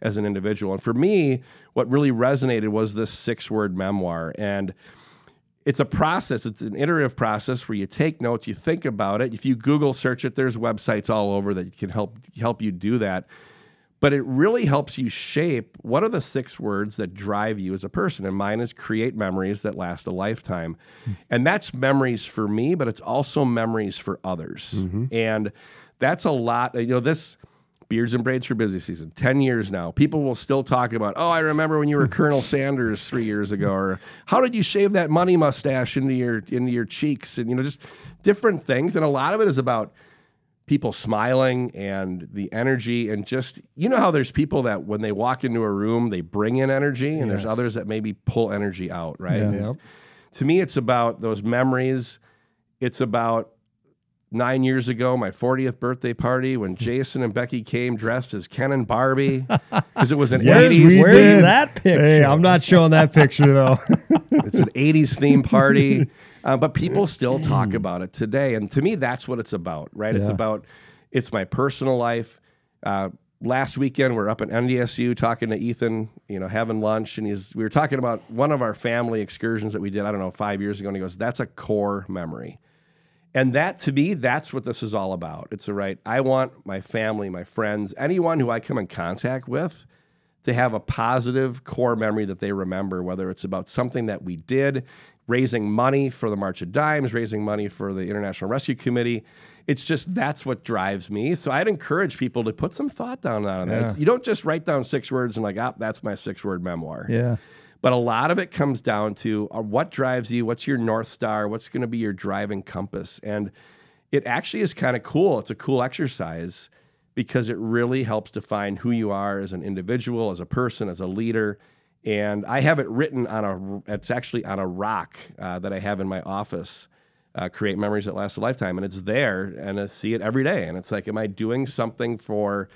as an individual? And for me, what really resonated was this six word memoir. And it's a process, it's an iterative process where you take notes, you think about it. If you Google search it, there's websites all over that can help help you do that but it really helps you shape what are the six words that drive you as a person. And mine is create memories that last a lifetime. Mm-hmm. And that's memories for me, but it's also memories for others. Mm-hmm. And that's a lot. You know, this beards and braids for busy season, 10 years now. People will still talk about, oh, I remember when you were Colonel [laughs] Sanders three years ago, or how did you shave that money mustache into your into your cheeks? And you know, just different things. And a lot of it is about people smiling and the energy and just you know how there's people that when they walk into a room they bring in energy and yes. there's others that maybe pull energy out right? Yeah. Yep. to me it's about those memories. It's about nine years ago my 40th birthday party when hmm. jason and becky came dressed as ken and barbie [laughs] because it was an yes, 80s where's that picture hey i'm not showing that picture though. [laughs] It's an 80s theme party [laughs] uh, but people still talk about it today. And to me, that's what it's about, right? Yeah. It's about, it's my personal life. Uh, last weekend, we are up at NDSU talking to Ethan, you know, having lunch. And he's, we were talking about one of our family excursions that we did, I don't know, five years ago. And he goes, that's a core memory. And that to me, that's what this is all about. It's a right. I want my family, my friends, anyone who I come in contact with to have a positive core memory that they remember, whether it's about something that we did, raising money for the March of Dimes, raising money for the International Rescue Committee. It's just that's what drives me. So I'd encourage people to put some thought down on that. Yeah. You don't just write down six words and like, ah, that's my six word memoir. Yeah. But a lot of it comes down to uh, what drives you, what's your North Star, what's going to be your driving compass. And it actually is kind of cool. It's a cool exercise because it really helps define who you are as an individual, as a person, as a leader and I have it written on a. It's actually on a rock uh, that I have in my office. Uh, create memories that last a lifetime, and it's there, and I see it every day. And it's like, am I doing something for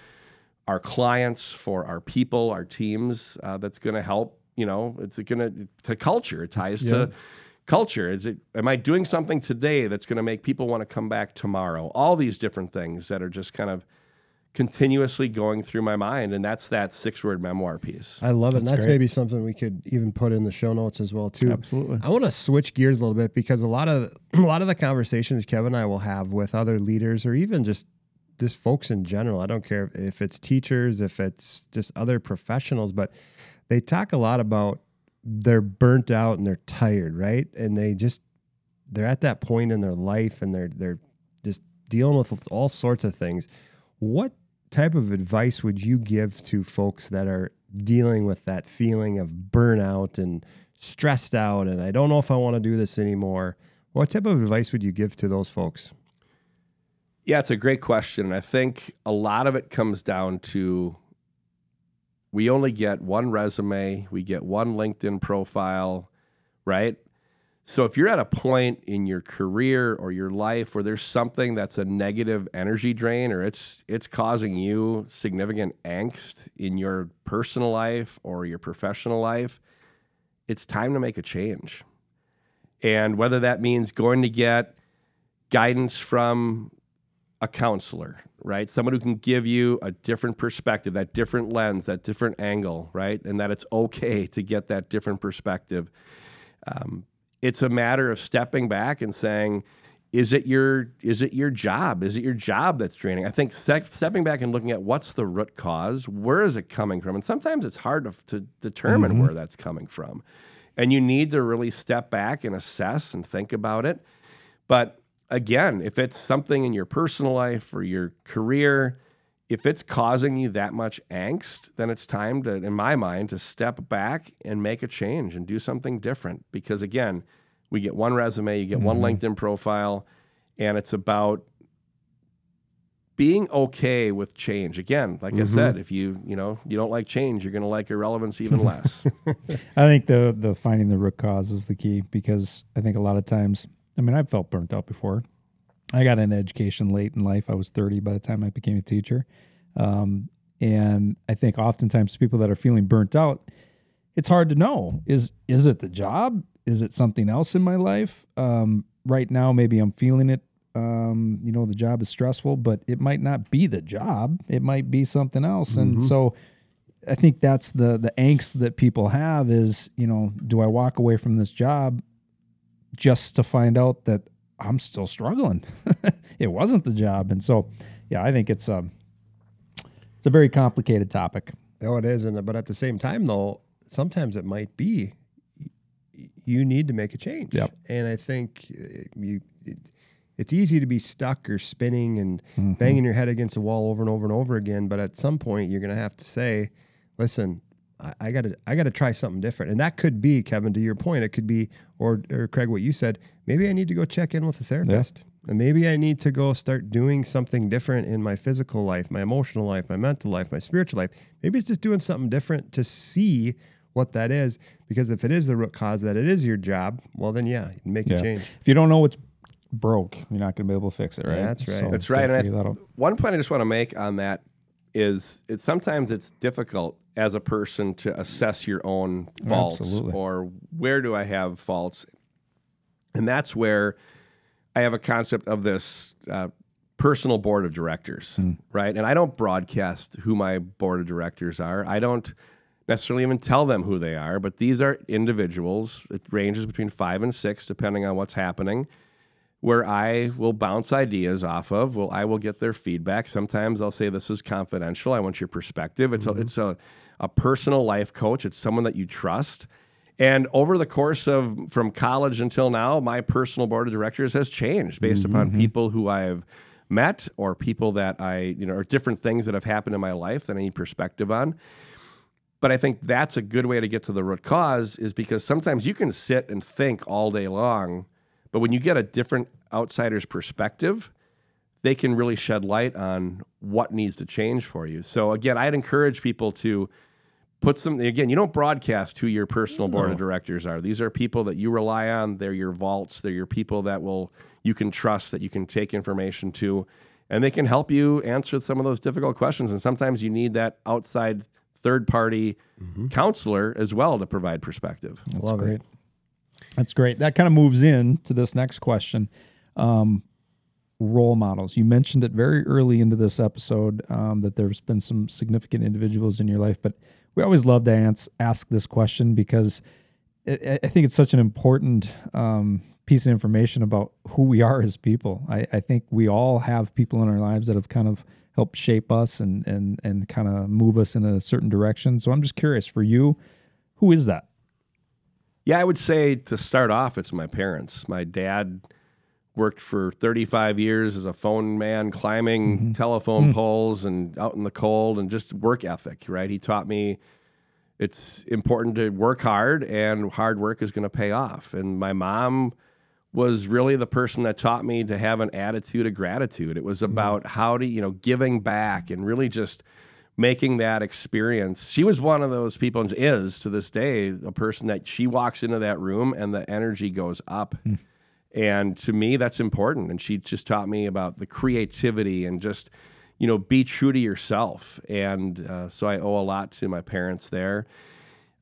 our clients, for our people, our teams uh, that's going to help? You know, it's going to to culture. It ties yeah. to culture. Is it? Am I doing something today that's going to make people want to come back tomorrow? All these different things that are just kind of continuously going through my mind and that's that six word memoir piece. I love it that's and that's great. maybe something we could even put in the show notes as well too. Absolutely. I want to switch gears a little bit because a lot of [clears throat] a lot of the conversations kevin and i will have with other leaders or even just just folks in general i don't care if it's teachers if it's just other professionals but they talk a lot about they're burnt out and they're tired right? And they just they're at that point in their life and they're they're just dealing with all sorts of things what type of advice would you give to folks that are dealing with that feeling of burnout and stressed out and I don't know if I want to do this anymore? What type of advice would you give to those folks? Yeah, it's a great question. I think a lot of it comes down to we only get one resume, we get one LinkedIn profile, right? So if you're at a point in your career or your life where there's something that's a negative energy drain or it's it's causing you significant angst in your personal life or your professional life, it's time to make a change. And whether that means going to get guidance from a counselor, right? Someone who can give you a different perspective, that different lens, that different angle, right? And that it's okay to get that different perspective. Um, it's a matter of stepping back and saying, is it your is it your job? Is it your job that's draining? I think stepping back and looking at what's the root cause, where is it coming from, and sometimes it's hard to, to determine mm-hmm. where that's coming from, and you need to really step back and assess and think about it. But again, if it's something in your personal life or your career, if it's causing you that much angst, then it's time to, in my mind, to step back and make a change and do something different. Because again, we get one resume, you get mm-hmm. one LinkedIn profile, and it's about being okay with change. Again, like Mm-hmm. I said, if you you know you don't like change, you're going to like irrelevance even less. [laughs] I think the the finding the root cause is the key because I think a lot of times, I mean, I've felt burnt out before. I got an education late in life. I was 30 by the time I became a teacher. Um, and I think oftentimes people that are feeling burnt out, it's hard to know is is it the job? Is it something else in my life? Um, right now, maybe I'm feeling it. Um, you know, the job is stressful, but it might not be the job. It might be something else. And so I think that's the the angst that people have is, you know, do I walk away from this job just to find out that I'm still struggling? [laughs] it wasn't the job. And so, yeah, I think it's a it's a very complicated topic. Oh, it is, and but at the same time, though, sometimes it might be you need to make a change. Yep. And I think uh, you, it, it's easy to be stuck or spinning and Mm-hmm. banging your head against the wall over and over and over again. But at some point, you're going to have to say, "Listen, I got to, I got to try something different." And that could be, Kevin, to your point, it could be, or or Craig, what you said. Maybe I need to go check in with a therapist. And maybe I need to go start doing something different in my physical life, my emotional life, my mental life, my spiritual life. Maybe it's just doing something different to see what that is. Because if it is the root cause that it is your job, well, then yeah, you can make a change. If you don't know what's broke, you're not going to be able to fix it, right? That's right. That's gotta right. And I, figure one point I just want to make on that is it sometimes it's difficult as a person to assess your own faults Absolutely. or where do I have faults, and that's where I have a concept of this uh, personal board of directors, Hmm. right? And I don't broadcast who my board of directors are. I don't necessarily even tell them who they are, but these are individuals. It ranges between five and six, depending on what's happening where I will bounce ideas off of. Well, I will get their feedback. Sometimes I'll say this is confidential. I want your perspective. It's a mm-hmm. it's a, a personal life coach. It's someone that you trust. And over the course of from college until now, my personal board of directors has changed based upon mm-hmm. people who I've met or people that I, you know, or different things that have happened in my life that I need perspective on. But I think that's a good way to get to the root cause is because sometimes you can sit and think all day long, but when you get a different outsider's perspective, they can really shed light on what needs to change for you. So again, I'd encourage people to put some again, you don't broadcast who your personal board of directors are. These are people that you rely on, they're your vaults, they're your people that will you can trust that you can take information to and they can help you answer some of those difficult questions and sometimes you need that outside third party mm-hmm. counselor as well to provide perspective. That's Love it. That's great. That kind of moves in to this next question. Um, role models. You mentioned it very early into this episode um, that there's been some significant individuals in your life, but we always love to ans- ask this question because I, I think it's such an important um, piece of information about who we are as people. I, I think we all have people in our lives that have kind of helped shape us and and and kind of move us in a certain direction. So I'm just curious for you, who is that? Yeah, I would say to start off, it's my parents. My dad worked for 35 years as a phone man, climbing mm-hmm. telephone mm. poles and out in the cold, and just work ethic, right? He taught me it's important to work hard, and hard work is going to pay off. And my mom was really the person that taught me to have an attitude of gratitude. It was mm-hmm. about how to, you know, giving back and really just making that experience. She was one of those people, and is to this day, a person that she walks into that room and the energy goes up. And to me, that's important. And she just taught me about the creativity and just, you know, be true to yourself. And uh, so I owe a lot to my parents there.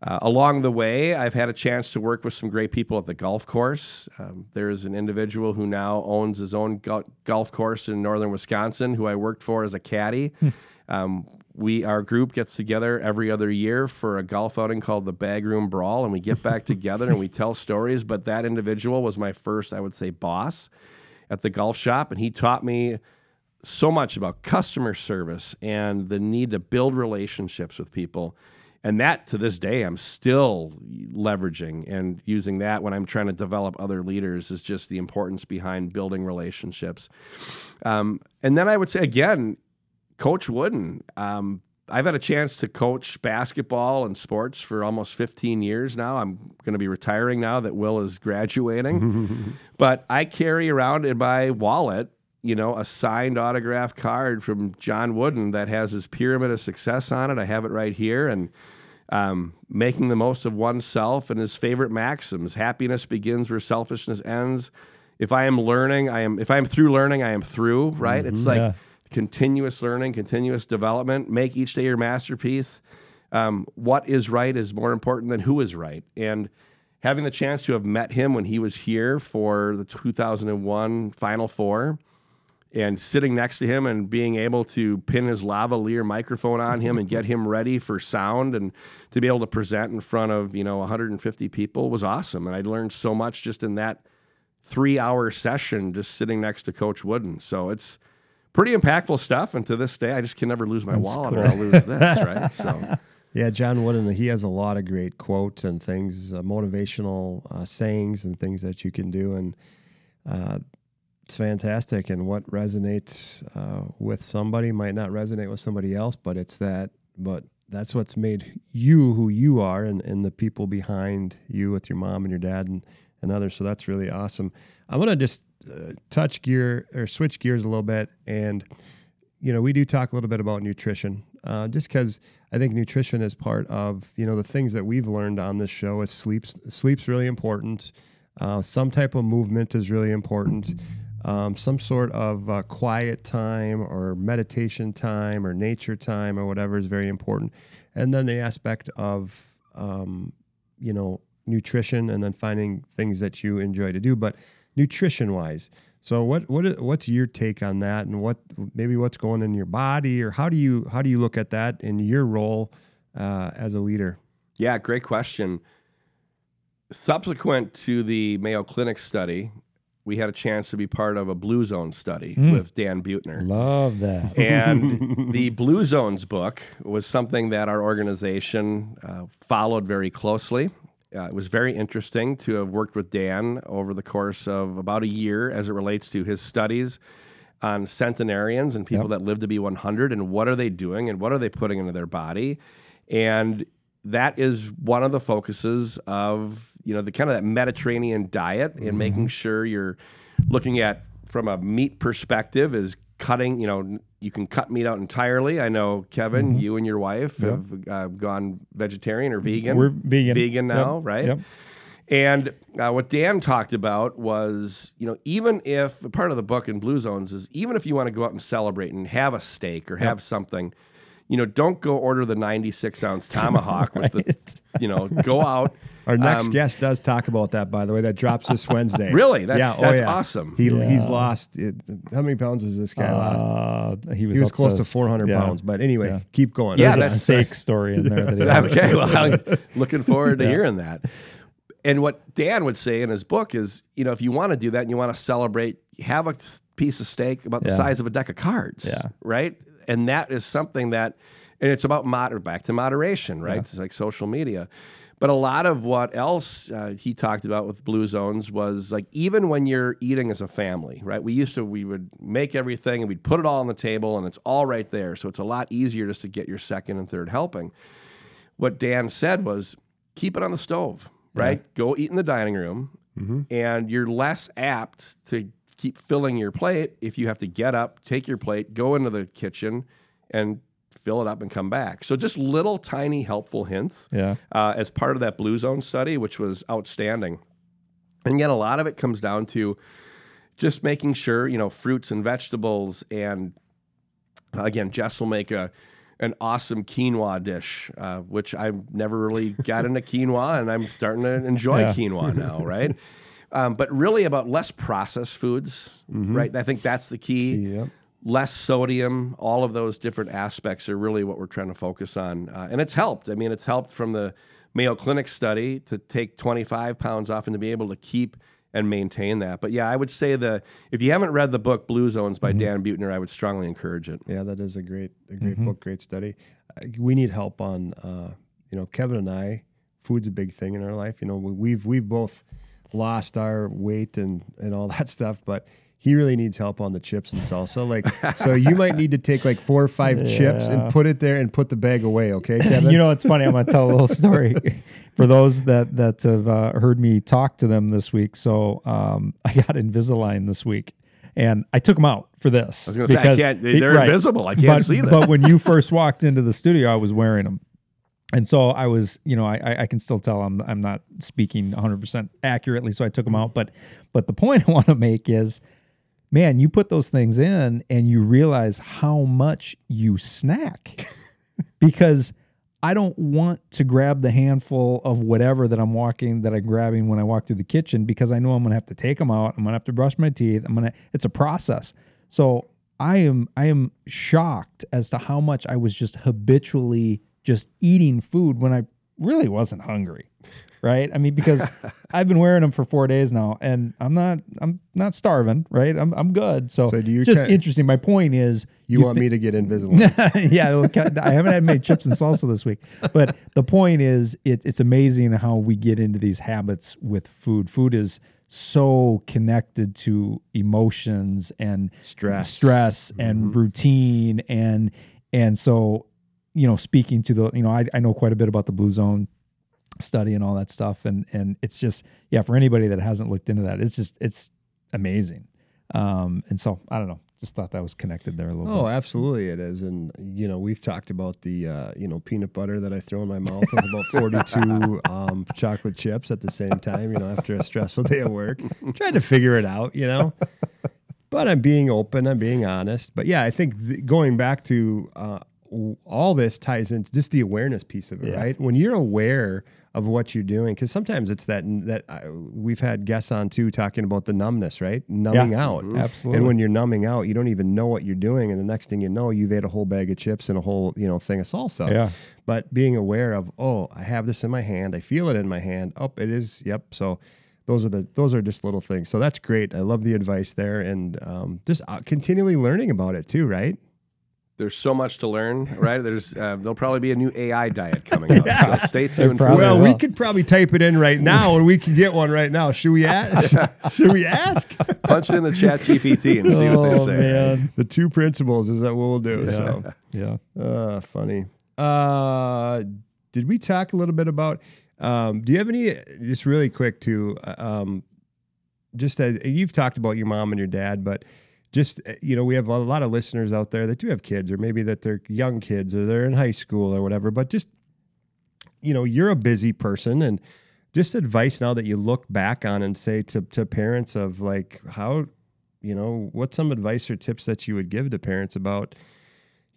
Uh, along the way, I've had a chance to work with some great people at the golf course. Um, there's an individual who now owns his own go- golf course in northern Wisconsin who I worked for as a caddy. Um, we our group gets together every other year for a golf outing called the Bag Room Brawl, and we get back [laughs] together and we tell stories. But that individual was my first, I would say, boss at the golf shop, and he taught me so much about customer service and the need to build relationships with people. And that to this day, I'm still leveraging and using that when I'm trying to develop other leaders is just the importance behind building relationships. Um, and then I would say, again, Coach Wooden. Um, I've had a chance to coach basketball and sports for almost 15 years now. I'm going to be retiring now that Will is graduating. [laughs] but I carry around in my wallet you know, a signed autograph card from John Wooden that has his pyramid of success on it. I have it right here. And um, making the most of oneself and his favorite maxims. Happiness begins where selfishness ends. If I am learning, I am. If I am through learning, I am through. Right? It's like yeah. Continuous learning, continuous development. Make each day your masterpiece. Um, what is right is more important than who is right. And having the chance to have met him when he was here for the 2001 Final Four and sitting next to him and being able to pin his lavalier microphone on him and get him ready for sound and to be able to present in front of you know 150 people was awesome and i learned so much just in that three hour session just sitting next to coach wooden so it's pretty impactful stuff and to this day i just can never lose my wallet or i'll lose this [laughs] right so Yeah, John Wooden, he has a lot of great quotes and things, uh, motivational uh, sayings and things that you can do. And uh, it's fantastic. And what resonates uh, with somebody might not resonate with somebody else, but it's that, but that's what's made you who you are and, and the people behind you with your mom and your dad and, and others. So that's really awesome. I'm going to just touch gear or switch gears a little bit. And, you know, we do talk a little bit about nutrition uh, just because I think nutrition is part of you know the things that we've learned on this show. Is sleep's sleep's really important. Uh, some type of movement is really important. Um, some sort of uh, quiet time or meditation time or nature time or whatever is very important. And then the aspect of um, you know nutrition and then finding things that you enjoy to do. But nutrition wise, so what what what's your take on that, and what maybe what's going in your body, or how do you how do you look at that in your role uh, as a leader? Yeah, great question. Subsequent to the Mayo Clinic study, we had a chance to be part of a Blue Zone study with Dan Buettner. Love that. [laughs] And [laughs] the Blue Zones book was something that our organization uh, followed very closely. Uh, it was very interesting to have worked with Dan over the course of about a year as it relates to his studies on centenarians and people that live to be 100 and what are they doing and what are they putting into their body. And that is one of the focuses of you know the kind of that Mediterranean diet and making sure you're looking at from a meat perspective is cutting you know you can cut meat out entirely. I know kevin you and your wife have uh, gone vegetarian or vegan. We're vegan. vegan now Yep, right? Yep. and uh, what Dan talked about was, you know, even if part of the book in Blue Zones is even if you want to go out and celebrate and have a steak or have something, you know, don't go order the 96 ounce tomahawk with the, [laughs] you know, go [laughs] out. Our next Um, guest does talk about that, by the way. That drops this [laughs] Wednesday. Really? That's- yeah, oh, that's yeah. awesome. He he's lost. It, how many pounds has this guy lost? Uh, he was, He was close to 400 yeah. pounds. But anyway, Yeah. keep going. Yeah, There's a that's- steak [laughs] story in there that he has. okay, well, I'm looking forward to hearing that. And what Dan would say in his book is, you know, if you want to do that and you want to celebrate, have a piece of steak about the size of a deck of cards, Yeah. right? And that is something that, and it's about moder- back to moderation, right? It's like social media. But a lot of what else uh, he talked about with Blue Zones was like even when you're eating as a family, right? We used to we would make everything and we'd put it all on the table and it's all right there, so it's a lot easier just to get your second and third helping what Dan said was keep it on the stove, right? Go eat in the dining room, and you're less apt to keep filling your plate if you have to get up, take your plate, go into the kitchen, and fill it up and come back. So just little tiny helpful hints Yeah. uh, as part of that Blue Zone study, which was outstanding. And yet, a lot of it comes down to just making sure you know fruits and vegetables, and again, Jess will make a an awesome quinoa dish, uh, which I've never really got into quinoa, and I'm starting to enjoy Yeah. quinoa [laughs] now, right? Um, but really about less processed foods, right? I think that's the key Yep. Less sodium, all of those different aspects are really what we're trying to focus on. Uh, and it's helped. I mean, it's helped from the Mayo Clinic study to take 25 pounds off and to be able to keep and maintain that. But yeah, I would say the if you haven't read the book Blue Zones by Dan Buettner, I would strongly encourage it. Yeah, that is a great, a great book, great study. Uh, we need help on, uh, you know, Kevin and I. Food's a big thing in our life. You know, we, we've we've both lost our weight and and all [laughs] that stuff, but he really needs help on the chips and salsa. Like, so you might need to take like four or five chips and put it there and put the bag away. Okay, Kevin. you know, it's funny. I'm going to tell a little story [laughs] for those that that have uh, heard me talk to them this week. So um, I got [laughs] Invisalign this week, and I took them out for this. I was gonna say, I can't- they're invisible. I can't but, see them. But when you first walked into the studio, I was wearing them. And so I was, you know, I, I- I can still tell I'm I'm not speaking 100 percent accurately, so I took them out. But but the point [laughs] I want to make is, man, you put those things in and you realize how much you snack, [laughs] because I don't want to grab the handful of whatever that I'm walking that I'm grabbing when I walk through the kitchen because I know I'm gonna have to take them out. I'm gonna have to brush my teeth. I'm gonna. It's a process. So I am I am shocked as to how much I was just habitually just eating food when I really wasn't hungry. Right? I mean, because [laughs] I've been wearing them for four days now, and I'm not I'm not starving. Right? I'm I'm good. So, So do you just ca- interesting. My point is, You, want me to get invisible? [laughs] yeah, I haven't had many chips and salsa this week, but the point is, it, it's amazing how we get into these habits with food. Food is so connected to emotions and Stress. stress and mm-hmm. routine, and and so you know, speaking to the, you know, I, I know quite a bit about the blue zone study and all that stuff, and and it's just yeah, for anybody that hasn't looked into that, it's just it's amazing. Um, and so I don't know, just thought that was connected there a little bit. Oh, absolutely, it is. And you know, we've talked about the uh, you know peanut butter that I throw in my mouth with about forty-two [laughs] um, chocolate chips at the same time. You know, after a stressful day at work, trying to figure it out. You know, [laughs] but I'm being open. I'm being honest. But yeah, I think th- going back to uh, all this ties into just the awareness piece of it, Yeah. right? When you're aware of what you're doing, because sometimes it's that that uh, we've had guests on too talking about the numbness, right? Numbing out, Absolutely. And when you're numbing out, you don't even know what you're doing, and the next thing you know, you've ate a whole bag of chips and a whole you know thing of salsa. Yeah. But being aware of, oh, I have this in my hand, I feel it in my hand. Oh, it is. Yep. So those are the those are just little things. So that's great. I love the advice there, and um, just uh, continually learning about it too, right? There's so much to learn, [laughs] right? There's uh, there'll probably be a new AI diet coming out. So stay tuned. For probably that. well, we could probably type it in right now, and we can get one right now. Should we ask? [laughs] should we ask? punch it in the ChatGPT and see what they oh say. man, The two principals is that what we'll do. So. yeah. Uh, funny. Uh, did we talk a little bit about? Um, do you have any? Just really quick too. uh, Um, just as you've talked about your mom and your dad, but just uh, you know, we have a lot of listeners out there that do have kids, or maybe that they're young kids, or they're in high school, or whatever. But just you know, you're a busy person, and just advice now that you look back on and say to to parents of like how, you know, what's some advice or tips that you would give to parents about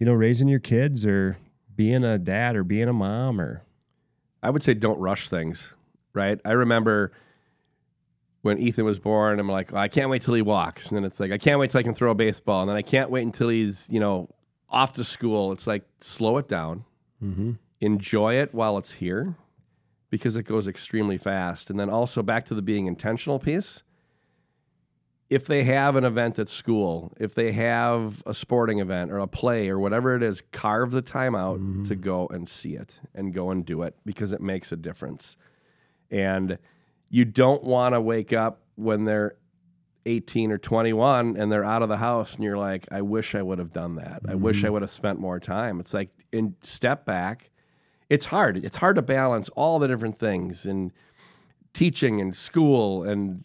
you know, raising your kids or being a dad or being a mom or I would say don't rush things, right? I remember when Ethan was born, I'm like, I can't wait till he walks. And then it's like, I can't wait till I can throw a baseball. And then I can't wait until he's, you know, off to school. It's like, slow it down, mm-hmm. enjoy it while it's here because it goes extremely fast. And then also back to the being intentional piece. If they have an event at school, if they have a sporting event or a play or whatever it is, carve the time out to mm-hmm. go and see it and go and do it because it makes a difference. And you don't want to wake up when they're 18 or 21 and they're out of the house and you're like, I wish I would have done that. I wish I mm-hmm. would have spent more time. It's like, in step back. It's hard. It's hard to balance all the different things and teaching and school and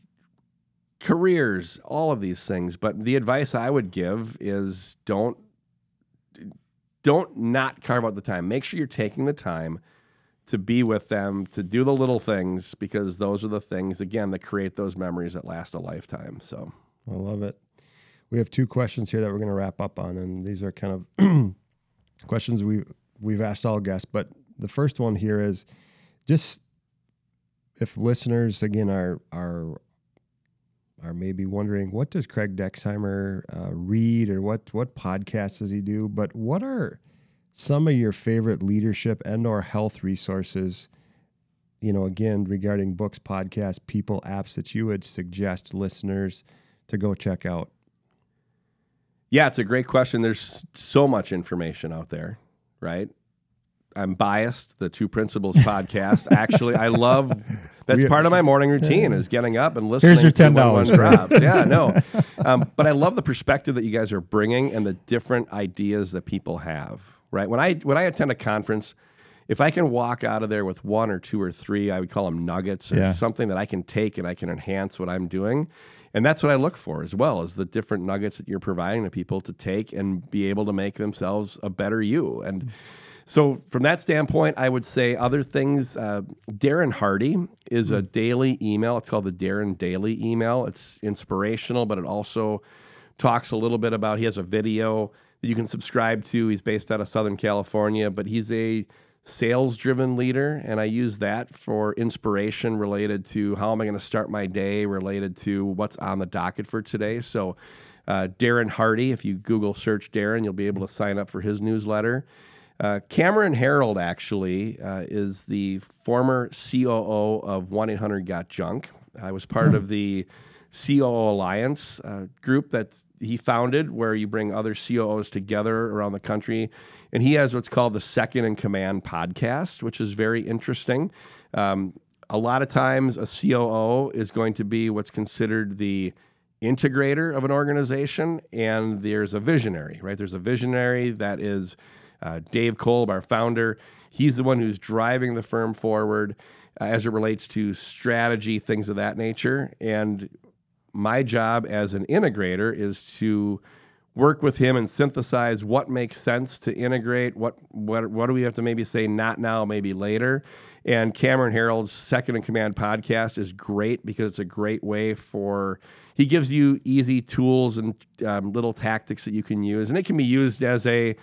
careers, all of these things. But the advice I would give is don't don't not carve out the time. Make sure you're taking the time to be with them, to do the little things because those are the things again that create those memories that last a lifetime. So I love it. We have two questions here that we're going to wrap up on, and these are kind of [clears throat] questions we've we've asked all guests. But the first one here is just if listeners again are are are maybe wondering what does Craig Dexheimer uh, read or what what podcasts does he do? But what are some of your favorite leadership and or health resources? You know, again regarding books, podcasts, people, apps that you would suggest listeners to go check out. Yeah, it's a great question. There's so much information out there, right? I'm biased. The Two Principals podcast. [laughs] Actually, I love. That's We- part of my morning routine is getting up and listening. Here's your to when $10, one drops. Yeah, no, [laughs] um, but I love the perspective that you guys are bringing and the different ideas that people have. Right when I when I attend a conference, if I can walk out of there with one or two or three, I would call them nuggets or Yeah. something that I can take and I can enhance what I'm doing. And that's what I look for as well as the different nuggets that you're providing to people to take and be able to make themselves a better you. And so, from that standpoint, I would say other things. Uh, Darren Hardy is a daily email. It's called the Darren Daily email. It's inspirational, but it also talks a little bit about. He has a video that you can subscribe to. He's based out of Southern California, but he's a sales driven leader. And I use that for inspiration related to how am I going to start my day, related to what's on the docket for today. So, uh, Darren Hardy, if you Google search Darren, you'll be able to sign up for his newsletter. Uh, Cameron Herold actually uh, is the former COO of 1 800 Got Junk. I was part of the COO Alliance uh, group that he founded, where you bring other COOs together around the country. And he has what's called the Second in Command podcast, which is very interesting. Um, a lot of times, a COO is going to be what's considered the integrator of an organization, and there's a visionary, right? There's a visionary that is uh, Dave Kolb, our founder, he's the one who's driving the firm forward uh, as it relates to strategy, things of that nature. And my job as an integrator is to work with him and synthesize what makes sense to integrate, what what what do we have to maybe say not now, maybe later. And Cameron Herold's Second in Command podcast is great because it's a great way for he gives you easy tools and um, little tactics that you can use, and it can be used as a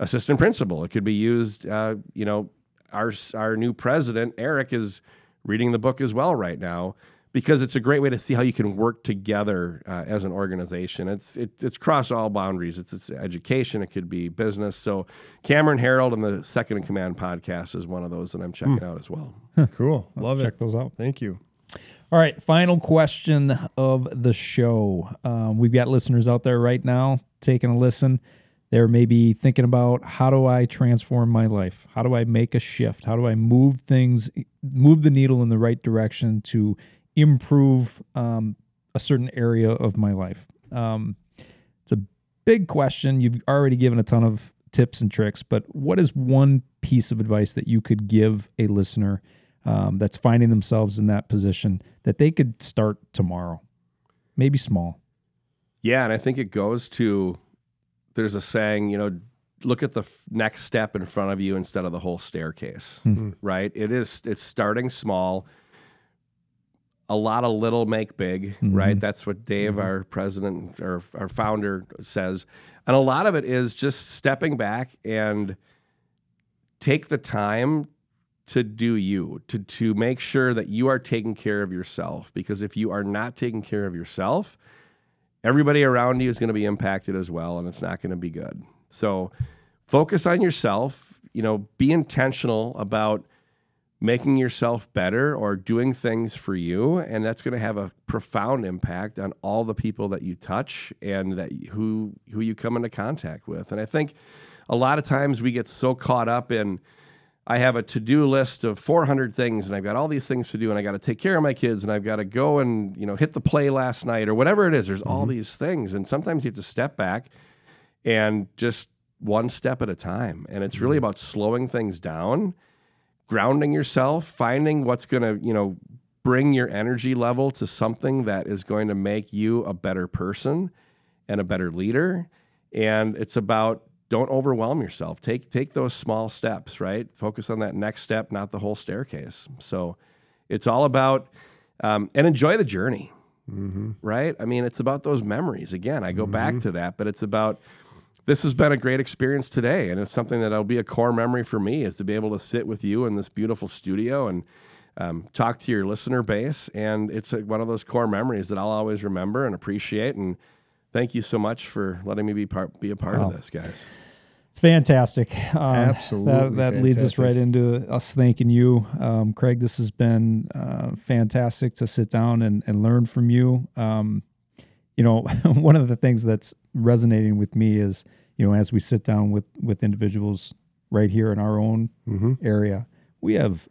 assistant principal. It could be used. Uh, you know, our our new president Eric is reading the book as well right now because it's a great way to see how you can work together uh, as an organization. It's it, it's cross all boundaries. It's, it's education. It could be business. So Cameron Herold and the Second in Command podcast is one of those that I'm checking mm. out as well. cool, love check it. Check those out. Thank you. All right, final question of the show. Um, we've got listeners out there right now taking a listen. They're maybe thinking about how do I transform my life? How do I make a shift? How do I move things, move the needle in the right direction to improve um, a certain area of my life? Um, it's a big question. You've already given a ton of tips and tricks, but what is one piece of advice that you could give a listener um, that's finding themselves in that position that they could start tomorrow? Maybe small. Yeah, and I think it goes to there's a saying, you know, look at the f- next step in front of you instead of the whole staircase, mm-hmm. right? It is it's starting small. A lot of little make big, mm-hmm. right? That's what Dave, mm-hmm. our president or our founder, says. And a lot of it is just stepping back and take the time to do you, to to make sure that you are taking care of yourself. Because if you are not taking care of yourself, everybody around you is going to be impacted as well, and it's not going to be good. So focus on yourself. You know, be intentional about making yourself better or doing things for you and that's going to have a profound impact on all the people that you touch and that who who you come into contact with and i think a lot of times we get so caught up in I have a to-do list of 400 things and I've got all these things to do and I got to take care of my kids and I've got to go and, you know, hit the play last night or whatever it is. There's mm-hmm. all these things and sometimes you have to step back and just one step at a time. And it's really mm-hmm. about slowing things down, grounding yourself, finding what's going to, you know, bring your energy level to something that is going to make you a better person and a better leader. And it's about don't overwhelm yourself. Take take those small steps, right? Focus on that next step, not the whole staircase. So it's all about um, and enjoy the journey, mm-hmm. right? I mean, it's about those memories. Again, I go mm-hmm. back to that, but it's about this has been a great experience today, and it's something that'll be a core memory for me is to be able to sit with you in this beautiful studio and um, talk to your listener base. And it's a, one of those core memories that I'll always remember and appreciate. And thank you so much for letting me be part be a part wow. of this, guys. It's fantastic. Um, Absolutely, that, that leads us right into us thanking you, um, Craig. This has been uh, fantastic to sit down and, and learn from you. Um, you know, [laughs] one of the things that's resonating with me is, you know, as we sit down with with individuals right here in our own mm-hmm. area, we have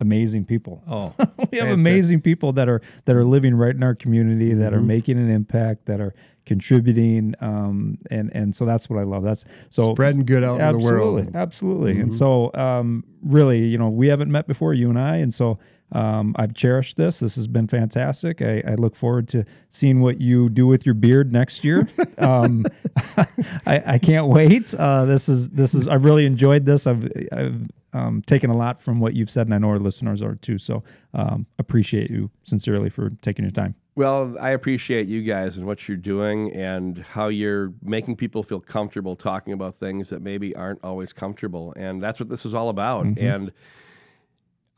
amazing people. Oh, [laughs] we have amazing people that are that are living right in our community, that mm-hmm. are making an impact, that are contributing, um, and and so that's what I love. That's so spreading good out in the world. Absolutely, absolutely. Mm-hmm. And so, um, really, you know, we haven't met before, you and I, and so Um, I've cherished this. This has been fantastic. I, I, look forward to seeing what you do with your beard next year. [laughs] Um, [laughs] I, I, can't wait. Uh, this is this is. I've really enjoyed this. I've I've um, taken a lot from what you've said, and I know our listeners are too. So um, appreciate you sincerely for taking your time. Well, I appreciate you guys and what you're doing and how you're making people feel comfortable talking about things that maybe aren't always comfortable. And that's what this is all about. Mm-hmm. And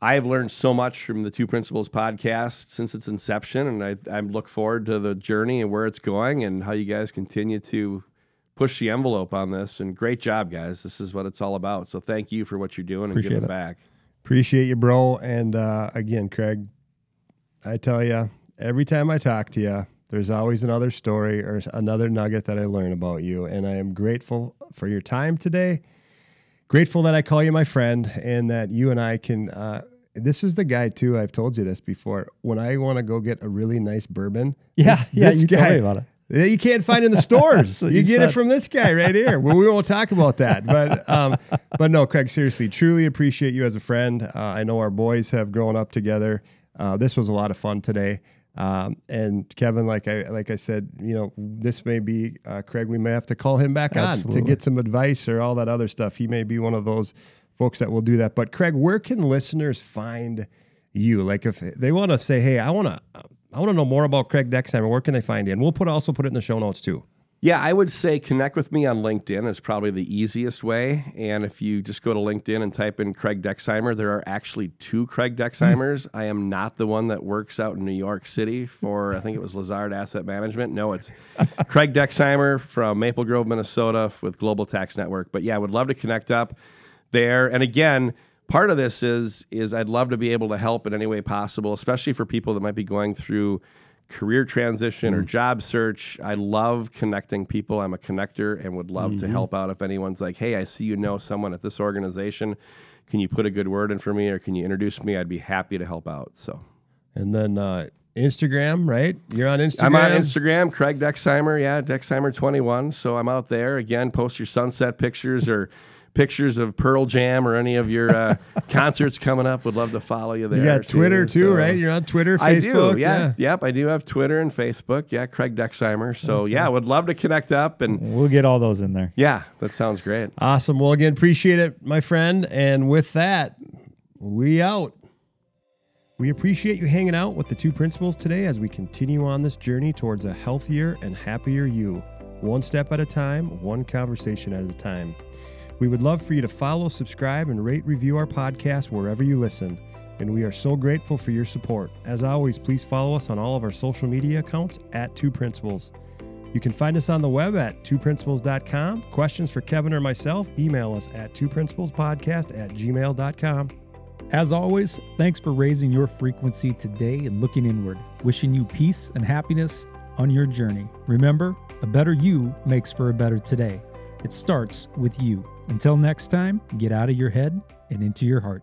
I've learned so much from the Two Principals podcast since its inception. And I, I look forward to the journey and where it's going and how you guys continue to push the envelope on this. And great job, guys. This is what it's all about. So thank you for what you're doing Appreciate and giving it. back. Appreciate you, bro. And uh, again, Craig, I tell you, every time I talk to you, there's always another story or another nugget that I learn about you. And I am grateful for your time today. Grateful that I call you my friend and that you and I can. Uh, this is the guy too. I've told you this before. When I want to go get a really nice bourbon, yeah, this, yeah, this you guy, about it. You can't find in the stores. [laughs] you, you get it from this guy right here. well, we won't talk about that, but um, [laughs] but no, Craig. Seriously, truly appreciate you as a friend. Uh, I know our boys have grown up together. Uh, this was a lot of fun today. Um, and Kevin, like I like I said, you know, this may be uh, Craig. We may have to call him back Absolutely. on to get some advice or all that other stuff. He may be one of those folks that will do that. But Craig, where can listeners find you? Like if they want to say, "Hey, I want to, I want to know more about Craig Dexheimer," where can they find you? And we'll put also put it in the show notes too. Yeah, I would say connect with me on LinkedIn is probably the easiest way. And if you just go to LinkedIn and type in Craig Dexheimer, there are actually two Craig Dexheimers. Hmm. I am not the one that works out in New York City for, I think it was Lazard Asset Management. No, it's [laughs] Craig Dexheimer from Maple Grove, Minnesota with Global Tax Network. But yeah, I would love to connect up there. And again, part of this is is I'd love to be able to help in any way possible, especially for people that might be going through career transition or job search. I love connecting people. I'm a connector and would love to help out if anyone's like, "Hey, I see you know someone at this organization. Can you put a good word in for me or can you introduce me?" I'd be happy to help out. So, And then uh, Instagram, right? You're on Instagram. I'm on Instagram, Craig Dexheimer. Yeah, Dexheimer21. So I'm out there. Again, post your sunset pictures or pictures of Pearl Jam or any of your uh, [laughs] concerts coming up. Would love to follow you there. You got Twitter too, So- right? You're on Twitter, I do. Yeah, Yep. I do have Twitter and Facebook. Yeah. Craig Dexheimer. So yeah, would love to connect up and We'll get all those in there. yeah, that sounds great. Awesome. Well, again, appreciate it, my friend. And with that, we out. We appreciate you hanging out with the two principals today as we continue on this journey towards a healthier and happier you, one step at a time, one conversation at a time. We would love for you to follow, subscribe, and rate review our podcast wherever you listen. And we are so grateful for your support. As always, please follow us on all of our social media accounts at Two Principals. You can find us on the web at twoprincipals.com. Questions for Kevin or myself, email us at twoprincipalspodcast at gmail.com. As always, thanks for raising your frequency today and looking inward. Wishing you peace and happiness on your journey. Remember, a better you makes for a better today. It starts with you. Until next time, get out of your head and into your heart.